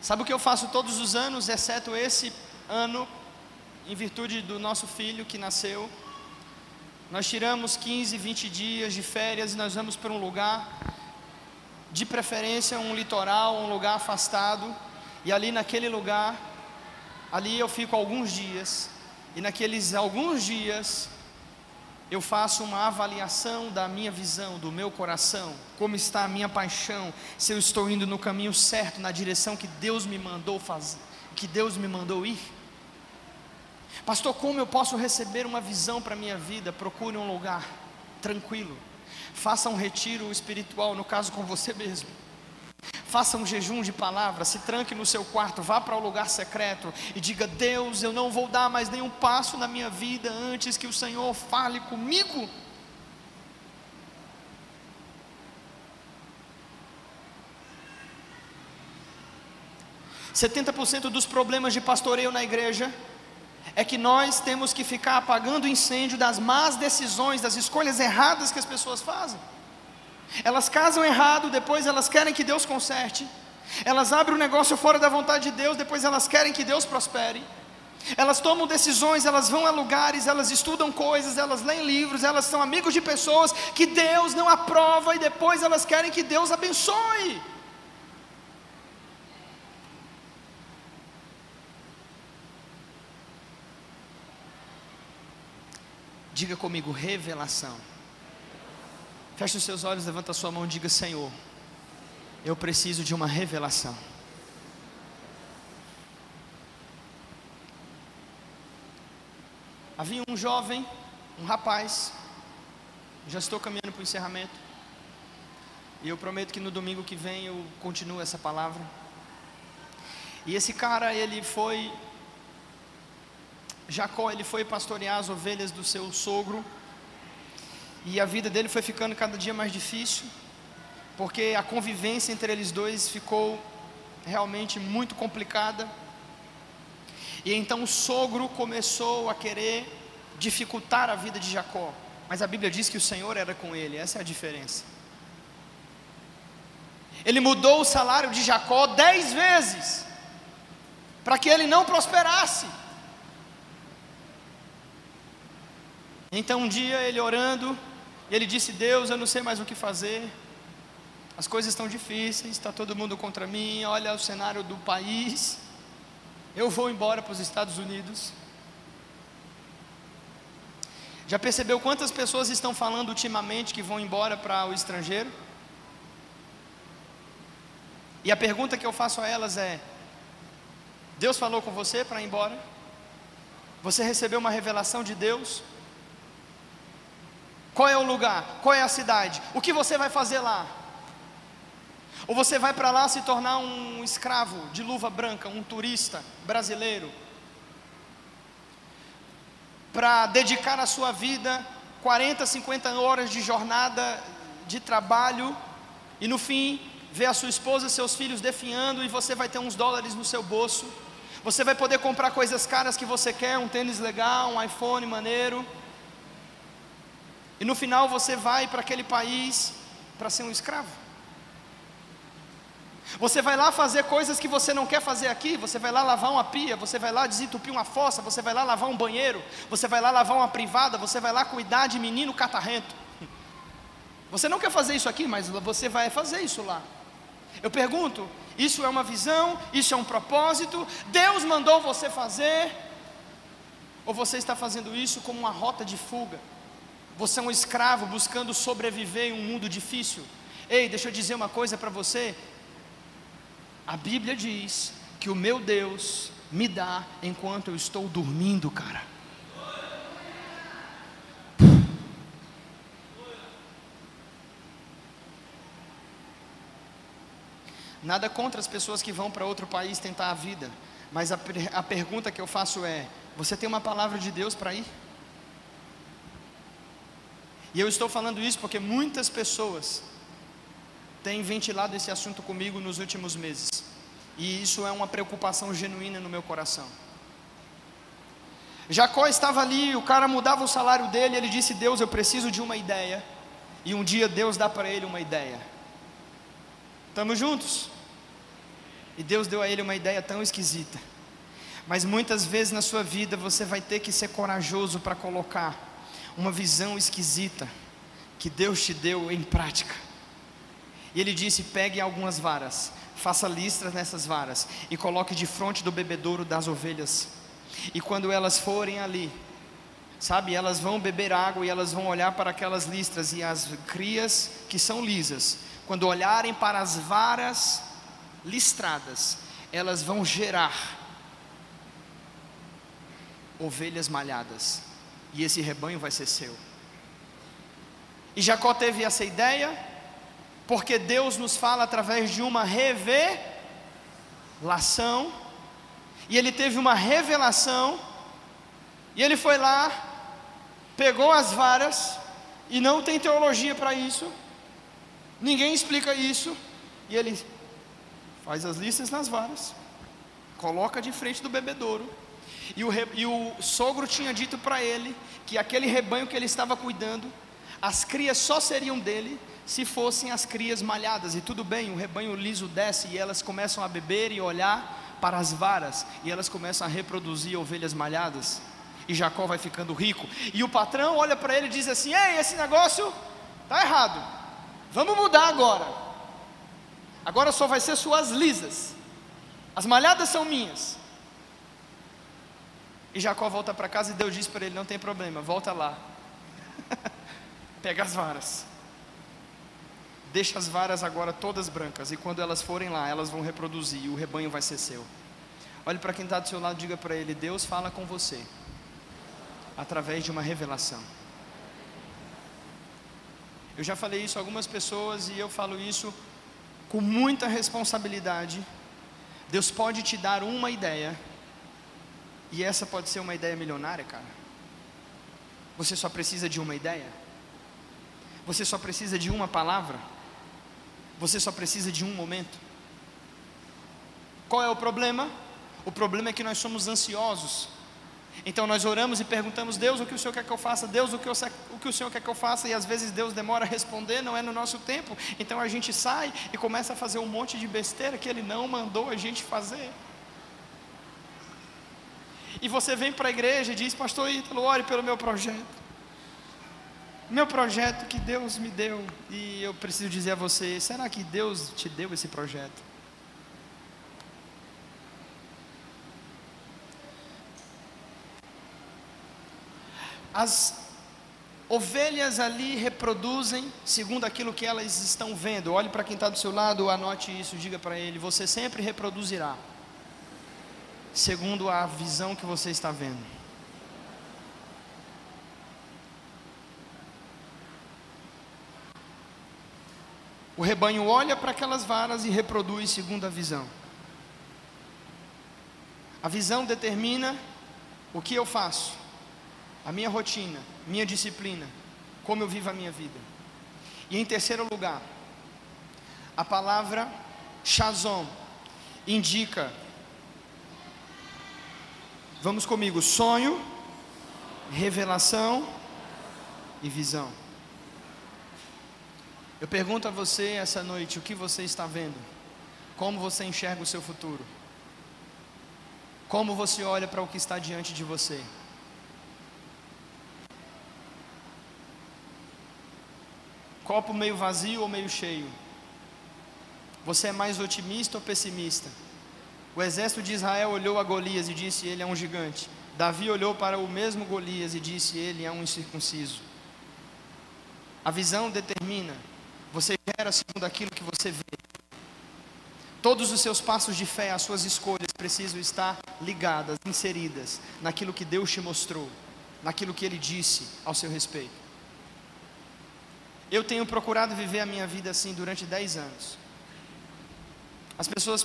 Sabe o que eu faço todos os anos, exceto esse ano, em virtude do nosso filho que nasceu? Nós tiramos 15, 20 dias de férias e nós vamos para um lugar, de preferência um litoral, um lugar afastado, e ali naquele lugar, ali eu fico alguns dias, e naqueles alguns dias eu faço uma avaliação da minha visão, do meu coração, como está a minha paixão, se eu estou indo no caminho certo, na direção que Deus me mandou fazer, que Deus me mandou ir. Pastor, como eu posso receber uma visão para a minha vida? Procure um lugar tranquilo. Faça um retiro espiritual, no caso com você mesmo. Faça um jejum de palavras, se tranque no seu quarto, vá para o lugar secreto e diga: Deus, eu não vou dar mais nenhum passo na minha vida antes que o Senhor fale comigo. Setenta por cento dos problemas de pastoreio na igreja é que nós temos que ficar apagando o incêndio das más decisões, das escolhas erradas que as pessoas fazem. Elas casam errado, depois elas querem que Deus conserte. Elas abrem o negócio fora da vontade de Deus, depois elas querem que Deus prospere. Elas tomam decisões, elas vão a lugares, elas estudam coisas, elas leem livros, elas são amigos de pessoas que Deus não aprova e depois elas querem que Deus abençoe. Diga comigo, revelação. Feche os seus olhos, levanta a sua mão e diga: Senhor, eu preciso de uma revelação. Havia um jovem, um rapaz, já estou caminhando para o encerramento, e eu prometo que no domingo que vem eu continuo essa palavra. E esse cara, ele foi, Jacó, ele foi pastorear as ovelhas do seu sogro, e a vida dele foi ficando cada dia mais difícil, porque a convivência entre eles dois ficou realmente muito complicada. E então o sogro começou a querer dificultar a vida de Jacó. Mas a Bíblia diz que o Senhor era com ele, essa é a diferença. Ele mudou o salário de Jacó dez vezes, para que ele não prosperasse. Então um dia ele orando, e ele disse: Deus, eu não sei mais o que fazer. As coisas estão difíceis, está todo mundo contra mim. Olha o cenário do país. Eu vou embora para os Estados Unidos. Já percebeu quantas pessoas estão falando ultimamente que vão embora para o estrangeiro? E a pergunta que eu faço a elas é: Deus falou com você para ir embora? Você recebeu uma revelação de Deus? Qual é o lugar? Qual é a cidade? O que você vai fazer lá? Ou você vai para lá se tornar um escravo de luva branca, um turista brasileiro, para dedicar a sua vida 40, 50 horas de jornada de trabalho e no fim ver a sua esposa seus filhos definhando e você vai ter uns dólares no seu bolso. Você vai poder comprar coisas caras que você quer, um tênis legal, um iPhone maneiro. E no final você vai para aquele país para ser um escravo. Você vai lá fazer coisas que você não quer fazer aqui, você vai lá lavar uma pia, você vai lá desentupir uma fossa, você vai lá lavar um banheiro, você vai lá lavar uma privada, você vai lá cuidar de menino catarrento. Você não quer fazer isso aqui, mas você vai fazer isso lá. Eu pergunto: isso é uma visão? Isso é um propósito? Deus mandou você fazer? Ou você está fazendo isso como uma rota de fuga? Você é um escravo buscando sobreviver em um mundo difícil. Ei, deixa eu dizer uma coisa para você. A Bíblia diz que o meu Deus me dá enquanto eu estou dormindo, cara. Nada contra as pessoas que vão para outro país tentar a vida, mas a, a pergunta que eu faço é: você tem uma palavra de Deus para ir? E eu estou falando isso porque muitas pessoas têm ventilado esse assunto comigo nos últimos meses. E isso é uma preocupação genuína no meu coração. Jacó estava ali, o cara mudava o salário dele, ele disse: Deus, eu preciso de uma ideia. E um dia Deus dá para ele uma ideia. Estamos juntos? E Deus deu a ele uma ideia tão esquisita. Mas muitas vezes na sua vida você vai ter que ser corajoso para colocar uma visão esquisita que Deus te deu em prática. E ele disse: pegue algumas varas, faça listras nessas varas e coloque de frente do bebedouro das ovelhas. E quando elas forem ali, sabe, elas vão beber água e elas vão olhar para aquelas listras e as crias que são lisas, quando olharem para as varas listradas, elas vão gerar ovelhas malhadas, e esse rebanho vai ser seu. E Jacó teve essa ideia, porque Deus nos fala através de uma revelação, e ele teve uma revelação, e ele foi lá, pegou as varas, e não tem teologia para isso, ninguém explica isso, e ele faz as listas nas varas, coloca de frente do bebedouro, e o, e o sogro tinha dito para ele que aquele rebanho que ele estava cuidando, as crias só seriam dele se fossem as crias malhadas. E tudo bem, o rebanho liso desce e elas começam a beber e olhar para as varas, e elas começam a reproduzir ovelhas malhadas. E Jacó vai ficando rico. E o patrão olha para ele e diz assim: Ei, esse negócio está errado. Vamos mudar agora. Agora só vai ser suas lisas. As malhadas são minhas. E Jacó volta para casa e Deus diz para ele: Não tem problema, volta lá. Pega as varas. Deixa as varas agora todas brancas. E quando elas forem lá, elas vão reproduzir. E o rebanho vai ser seu. Olhe para quem está do seu lado e diga para ele: Deus fala com você. Através de uma revelação. Eu já falei isso a algumas pessoas e eu falo isso com muita responsabilidade. Deus pode te dar uma ideia e essa pode ser uma ideia milionária, cara. Você só precisa de uma ideia. Você só precisa de uma palavra. Você só precisa de um momento. Qual é o problema? O problema é que nós somos ansiosos. Então nós oramos e perguntamos, Deus, o que o Senhor quer que eu faça? Deus, o que, eu, o que o Senhor quer que eu faça? E às vezes Deus demora a responder, não é no nosso tempo. Então a gente sai e começa a fazer um monte de besteira que Ele não mandou a gente fazer. E você vem para a igreja e diz, pastor Ítalo, ore pelo meu projeto. Meu projeto que Deus me deu. E eu preciso dizer a você, será que Deus te deu esse projeto? As ovelhas ali reproduzem segundo aquilo que elas estão vendo. Olhe para quem está do seu lado, anote isso, diga para ele: você sempre reproduzirá segundo a visão que você está vendo. O rebanho olha para aquelas varas e reproduz segundo a visão. A visão determina o que eu faço, a minha rotina, minha disciplina, como eu vivo a minha vida. E em terceiro lugar, a palavra Shazom indica Vamos comigo: sonho, revelação e visão. Eu pergunto a você essa noite: o que você está vendo? Como você enxerga o seu futuro? Como você olha para o que está diante de você? Copo meio vazio ou meio cheio? Você é mais otimista ou pessimista? O exército de Israel olhou a Golias e disse: Ele é um gigante. Davi olhou para o mesmo Golias e disse: Ele é um incircunciso. A visão determina, você gera segundo aquilo que você vê. Todos os seus passos de fé, as suas escolhas precisam estar ligadas, inseridas naquilo que Deus te mostrou, naquilo que Ele disse ao seu respeito. Eu tenho procurado viver a minha vida assim durante 10 anos. As pessoas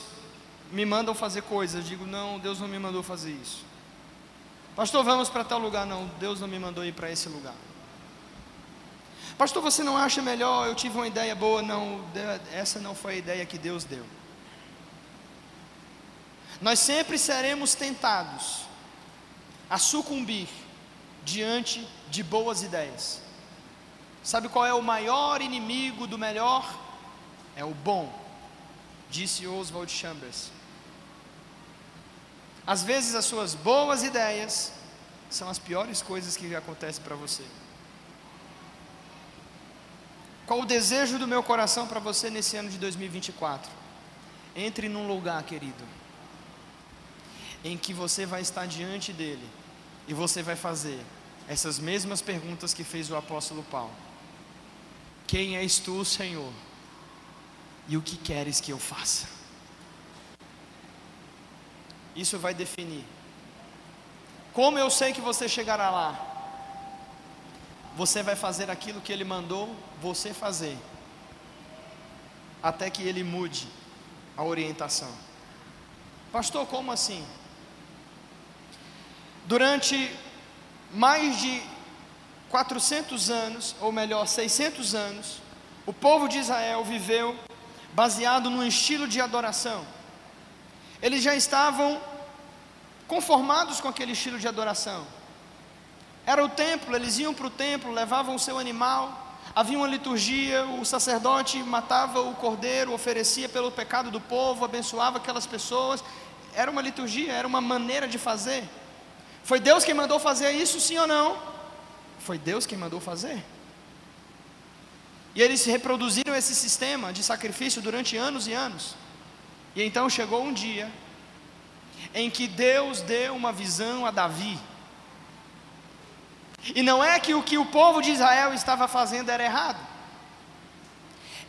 me mandam fazer coisas, eu digo, não, Deus não me mandou fazer isso. Pastor, vamos para tal lugar. Não, Deus não me mandou ir para esse lugar. Pastor, você não acha melhor? Eu tive uma ideia boa. Não, essa não foi a ideia que Deus deu. Nós sempre seremos tentados a sucumbir diante de boas ideias. Sabe qual é o maior inimigo do melhor? É o bom, disse Oswald Chambers. Às vezes as suas boas ideias são as piores coisas que acontecem para você. Qual o desejo do meu coração para você nesse ano de 2024? Entre num lugar, querido, em que você vai estar diante dele e você vai fazer essas mesmas perguntas que fez o apóstolo Paulo. Quem és tu, Senhor? E o que queres que eu faça? Isso vai definir. Como eu sei que você chegará lá? Você vai fazer aquilo que ele mandou você fazer, até que ele mude a orientação. Pastor, como assim? Durante mais de 400 anos, ou melhor, 600 anos, o povo de Israel viveu baseado num estilo de adoração. Eles já estavam conformados com aquele estilo de adoração. Era o templo, eles iam para o templo, levavam o seu animal, havia uma liturgia, o sacerdote matava o cordeiro, oferecia pelo pecado do povo, abençoava aquelas pessoas. Era uma liturgia, era uma maneira de fazer. Foi Deus quem mandou fazer isso, sim ou não? Foi Deus quem mandou fazer. E eles reproduziram esse sistema de sacrifício durante anos e anos. E então chegou um dia em que Deus deu uma visão a Davi. E não é que o que o povo de Israel estava fazendo era errado,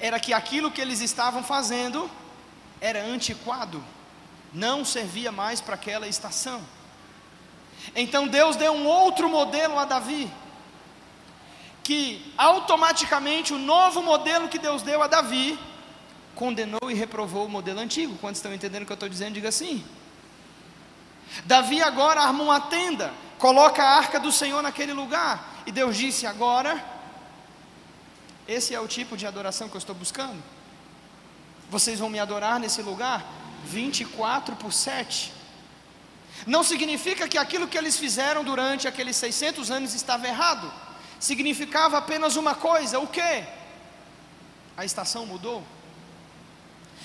era que aquilo que eles estavam fazendo era antiquado, não servia mais para aquela estação. Então Deus deu um outro modelo a Davi que automaticamente o novo modelo que Deus deu a Davi condenou e reprovou o modelo antigo. Quantos estão entendendo o que eu estou dizendo? Diga assim. Davi agora arma uma tenda, coloca a arca do Senhor naquele lugar, e Deus disse: agora, esse é o tipo de adoração que eu estou buscando. Vocês vão me adorar nesse lugar 24 por 7. Não significa que aquilo que eles fizeram durante aqueles 600 anos estava errado significava apenas uma coisa: o que? A estação mudou.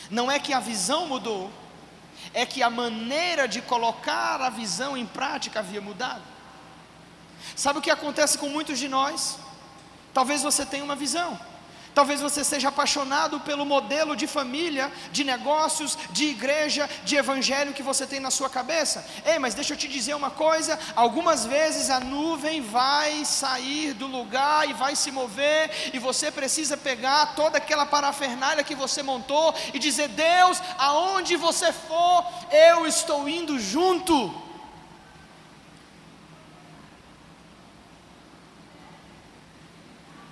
Não é que a visão mudou, é que a maneira de colocar a visão em prática havia mudado. Sabe o que acontece com muitos de nós? Talvez você tenha uma visão, Talvez você seja apaixonado pelo modelo de família, de negócios, de igreja, de evangelho que você tem na sua cabeça. Ei, mas deixa eu te dizer uma coisa: algumas vezes a nuvem vai sair do lugar e vai se mover, e você precisa pegar toda aquela parafernália que você montou e dizer: Deus, aonde você for, eu estou indo junto.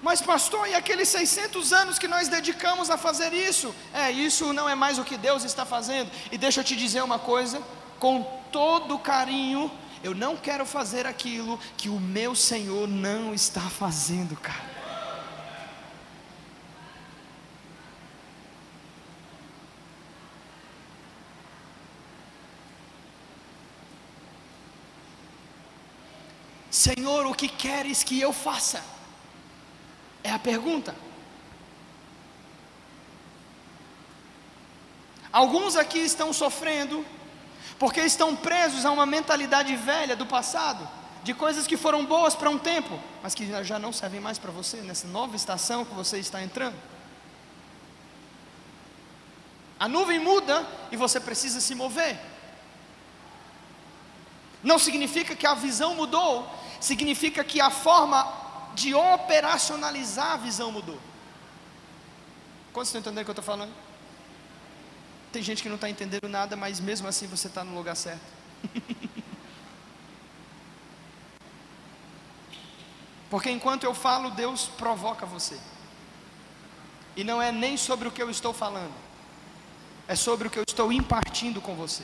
Mas, pastor, e aqueles 600 anos que nós dedicamos a fazer isso? É, isso não é mais o que Deus está fazendo. E deixa eu te dizer uma coisa, com todo carinho, eu não quero fazer aquilo que o meu Senhor não está fazendo, cara. Senhor, o que queres que eu faça? É a pergunta. Alguns aqui estão sofrendo porque estão presos a uma mentalidade velha do passado, de coisas que foram boas para um tempo, mas que já não servem mais para você nessa nova estação que você está entrando. A nuvem muda e você precisa se mover. Não significa que a visão mudou, significa que a forma de operacionalizar a visão mudou. Quantos estão entendendo o que eu estou falando? Tem gente que não está entendendo nada, mas mesmo assim você está no lugar certo. Porque enquanto eu falo, Deus provoca você. E não é nem sobre o que eu estou falando, é sobre o que eu estou impartindo com você.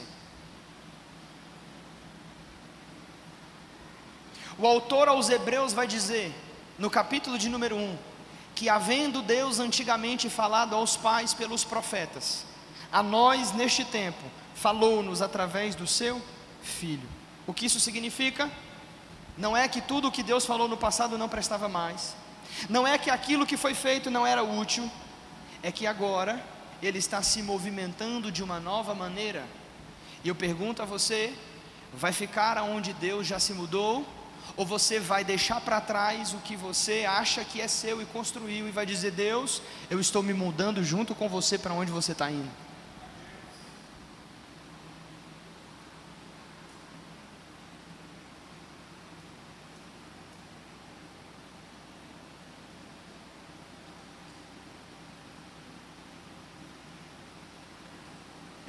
O autor aos Hebreus vai dizer no capítulo de número 1, que havendo Deus antigamente falado aos pais pelos profetas, a nós neste tempo falou-nos através do seu filho. O que isso significa? Não é que tudo o que Deus falou no passado não prestava mais. Não é que aquilo que foi feito não era útil, é que agora ele está se movimentando de uma nova maneira. E eu pergunto a você: vai ficar aonde Deus já se mudou? Ou você vai deixar para trás o que você acha que é seu e construiu e vai dizer: Deus, eu estou me mudando junto com você para onde você está indo?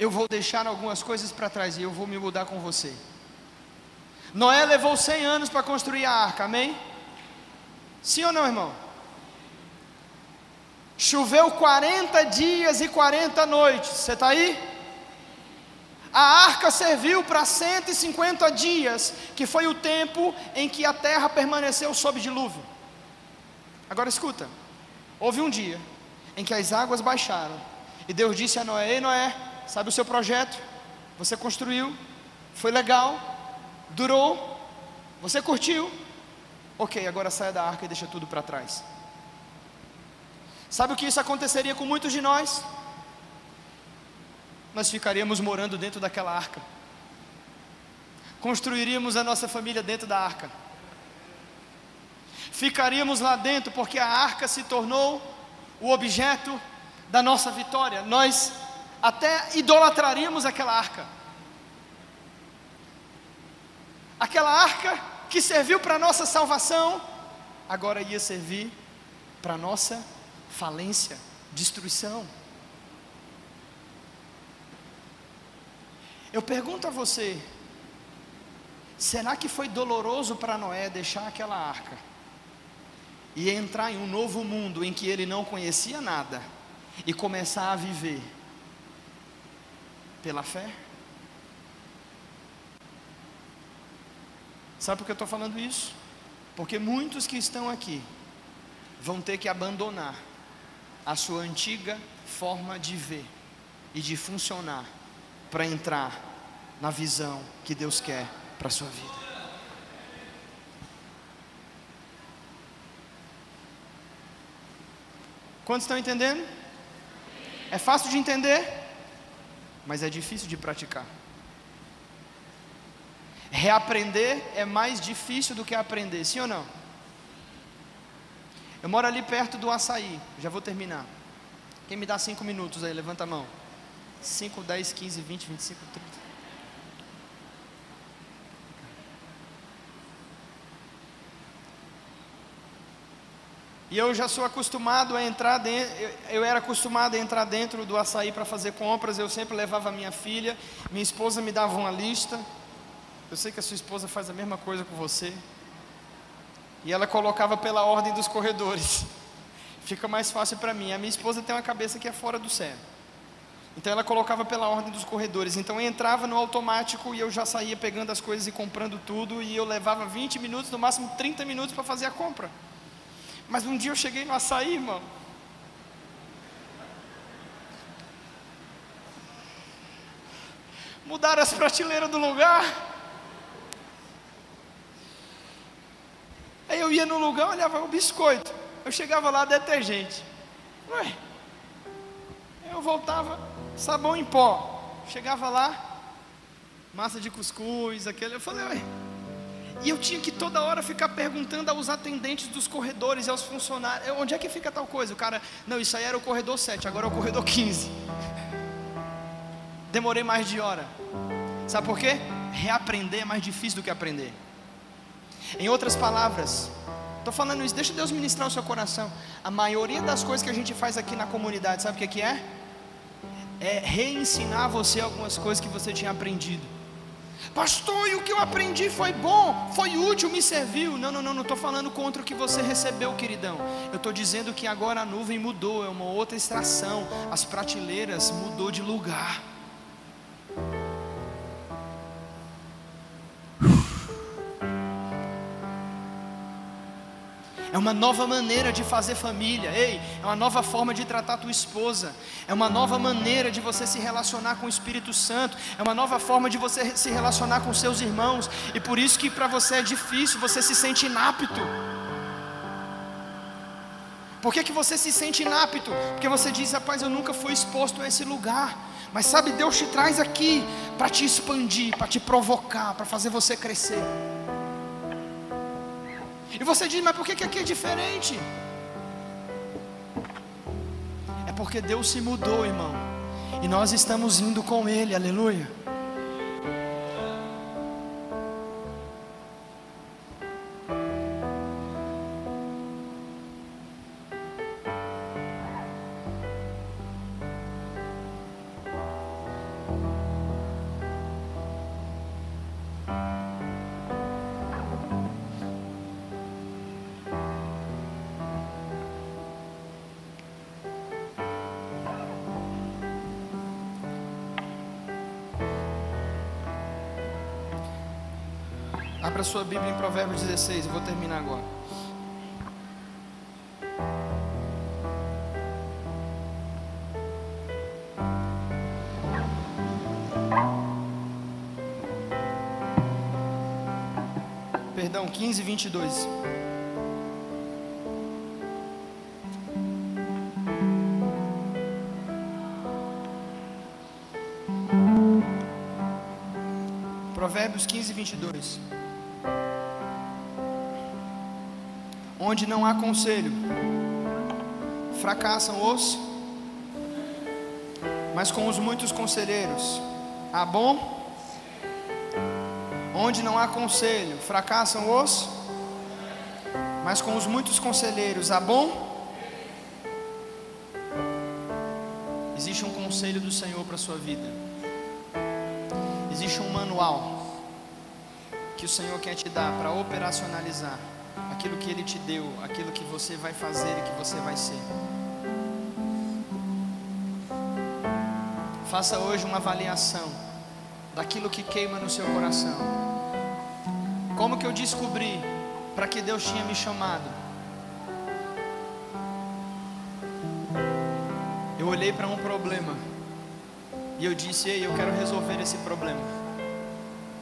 eu vou deixar algumas coisas para trás e eu vou me mudar com você. Noé levou 100 anos para construir a arca, amém? Sim ou não, irmão? Choveu 40 dias e 40 noites, você está aí? A arca serviu para 150 dias, que foi o tempo em que a terra permaneceu sob dilúvio. Agora escuta: houve um dia em que as águas baixaram, e Deus disse a Noé: Ei, Noé, sabe o seu projeto? Você construiu, foi legal, Durou? Você curtiu? Ok, agora saia da arca e deixa tudo para trás. Sabe o que isso aconteceria com muitos de nós? Nós ficaríamos morando dentro daquela arca. Construiríamos a nossa família dentro da arca. Ficaríamos lá dentro porque a arca se tornou o objeto da nossa vitória. Nós até idolatraríamos aquela arca. Aquela arca que serviu para a nossa salvação, agora ia servir para a nossa falência, destruição. Eu pergunto a você: será que foi doloroso para Noé deixar aquela arca e entrar em um novo mundo em que ele não conhecia nada e começar a viver pela fé? Sabe por que eu estou falando isso? Porque muitos que estão aqui vão ter que abandonar a sua antiga forma de ver e de funcionar para entrar na visão que Deus quer para a sua vida. Quantos estão entendendo? É fácil de entender, mas é difícil de praticar. Reaprender é mais difícil do que aprender, sim ou não? Eu moro ali perto do açaí, já vou terminar. Quem me dá cinco minutos aí, levanta a mão. 5, 10, 15, 20, 25, 30. E eu já sou acostumado a entrar dentro, eu era acostumado a entrar dentro do açaí para fazer compras, eu sempre levava minha filha, minha esposa me dava uma lista, eu sei que a sua esposa faz a mesma coisa com você. E ela colocava pela ordem dos corredores. Fica mais fácil para mim. A minha esposa tem uma cabeça que é fora do céu. Então ela colocava pela ordem dos corredores. Então eu entrava no automático e eu já saía pegando as coisas e comprando tudo. E eu levava 20 minutos, no máximo 30 minutos para fazer a compra. Mas um dia eu cheguei no açaí, irmão. Mudaram as prateleiras do lugar. Aí eu ia no lugar, olhava o biscoito. Eu chegava lá, detergente. Ué. Eu voltava, sabão em pó. Chegava lá, massa de cuscuz, aquele. Eu falei, ué. E eu tinha que toda hora ficar perguntando aos atendentes dos corredores e aos funcionários: onde é que fica tal coisa? O cara, não, isso aí era o corredor 7, agora é o corredor 15. Demorei mais de hora. Sabe por quê? Reaprender é mais difícil do que aprender. Em outras palavras, estou falando isso, deixa Deus ministrar o seu coração. A maioria das coisas que a gente faz aqui na comunidade, sabe o que, que é? É reensinar você algumas coisas que você tinha aprendido. Pastor, e o que eu aprendi foi bom, foi útil, me serviu. Não, não, não, não estou falando contra o que você recebeu, queridão. Eu estou dizendo que agora a nuvem mudou, é uma outra extração. As prateleiras mudou de lugar. Uma nova maneira de fazer família, ei, é uma nova forma de tratar tua esposa, é uma nova maneira de você se relacionar com o Espírito Santo, é uma nova forma de você se relacionar com seus irmãos, e por isso que para você é difícil, você se sente inapto. Por que, que você se sente inapto? Porque você diz, rapaz, eu nunca fui exposto a esse lugar. Mas sabe, Deus te traz aqui para te expandir, para te provocar, para fazer você crescer. E você diz, mas por que, que aqui é diferente? É porque Deus se mudou, irmão. E nós estamos indo com Ele, aleluia. Abra sua Bíblia em Provérbios 16, eu vou terminar agora. Perdão, 15, 22. Provérbios 15, 22. Onde não há conselho, fracassam os, mas com os muitos conselheiros há bom. Onde não há conselho, fracassam os, mas com os muitos conselheiros há bom. Existe um conselho do Senhor para a sua vida. Existe um manual que o Senhor quer te dar para operacionalizar aquilo que Ele te deu, aquilo que você vai fazer e que você vai ser. Faça hoje uma avaliação daquilo que queima no seu coração. Como que eu descobri para que Deus tinha me chamado? Eu olhei para um problema e eu disse: Ei, eu quero resolver esse problema.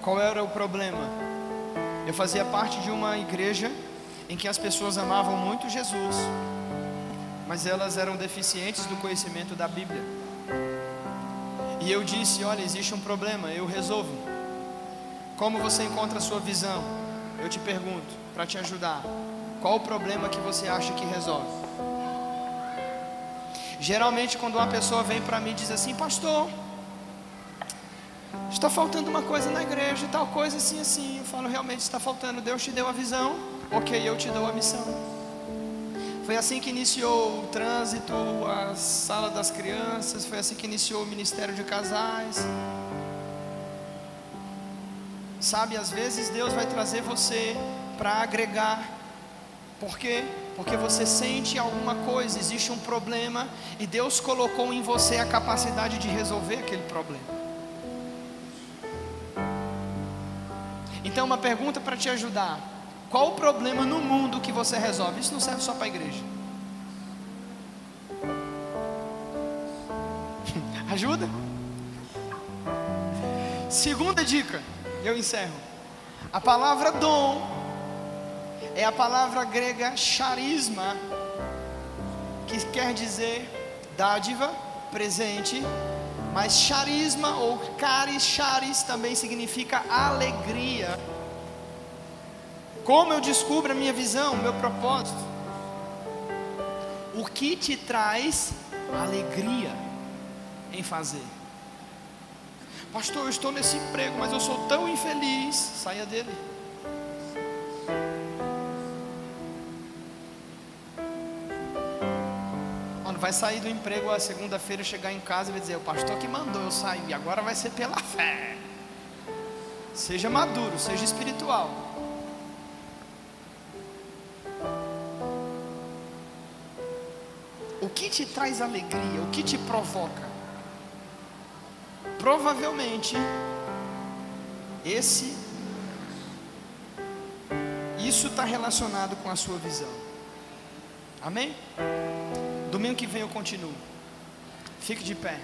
Qual era o problema? Eu fazia parte de uma igreja em que as pessoas amavam muito Jesus, mas elas eram deficientes do conhecimento da Bíblia. E eu disse: Olha, existe um problema, eu resolvo. Como você encontra a sua visão? Eu te pergunto, para te ajudar. Qual o problema que você acha que resolve? Geralmente, quando uma pessoa vem para mim e diz assim, pastor, está faltando uma coisa na igreja, tal coisa assim, assim. Eu falo, realmente está faltando. Deus te deu a visão ok, eu te dou a missão. Foi assim que iniciou o trânsito, a sala das crianças, foi assim que iniciou o ministério de casais. Sabe, às vezes Deus vai trazer você para agregar. Por quê? Porque você sente alguma coisa, existe um problema e Deus colocou em você a capacidade de resolver aquele problema. Então, uma pergunta para te ajudar: qual o problema no mundo que você resolve? Isso não serve só para a igreja. Ajuda? Segunda dica, eu encerro. A palavra dom é a palavra grega charisma, que quer dizer dádiva, presente, mas charisma ou caris charis também significa alegria. Como eu descubro a minha visão, o meu propósito? O que te traz alegria em fazer? Pastor, eu estou nesse emprego, mas eu sou tão infeliz. Saia dele. Quando vai sair do emprego a segunda-feira, chegar em casa e vai dizer: O pastor que mandou eu sair, agora vai ser pela fé. Seja maduro, seja espiritual. Que te traz alegria, o que te provoca? Provavelmente, esse, isso está relacionado com a sua visão. Amém? Domingo que vem eu continuo. Fique de pé.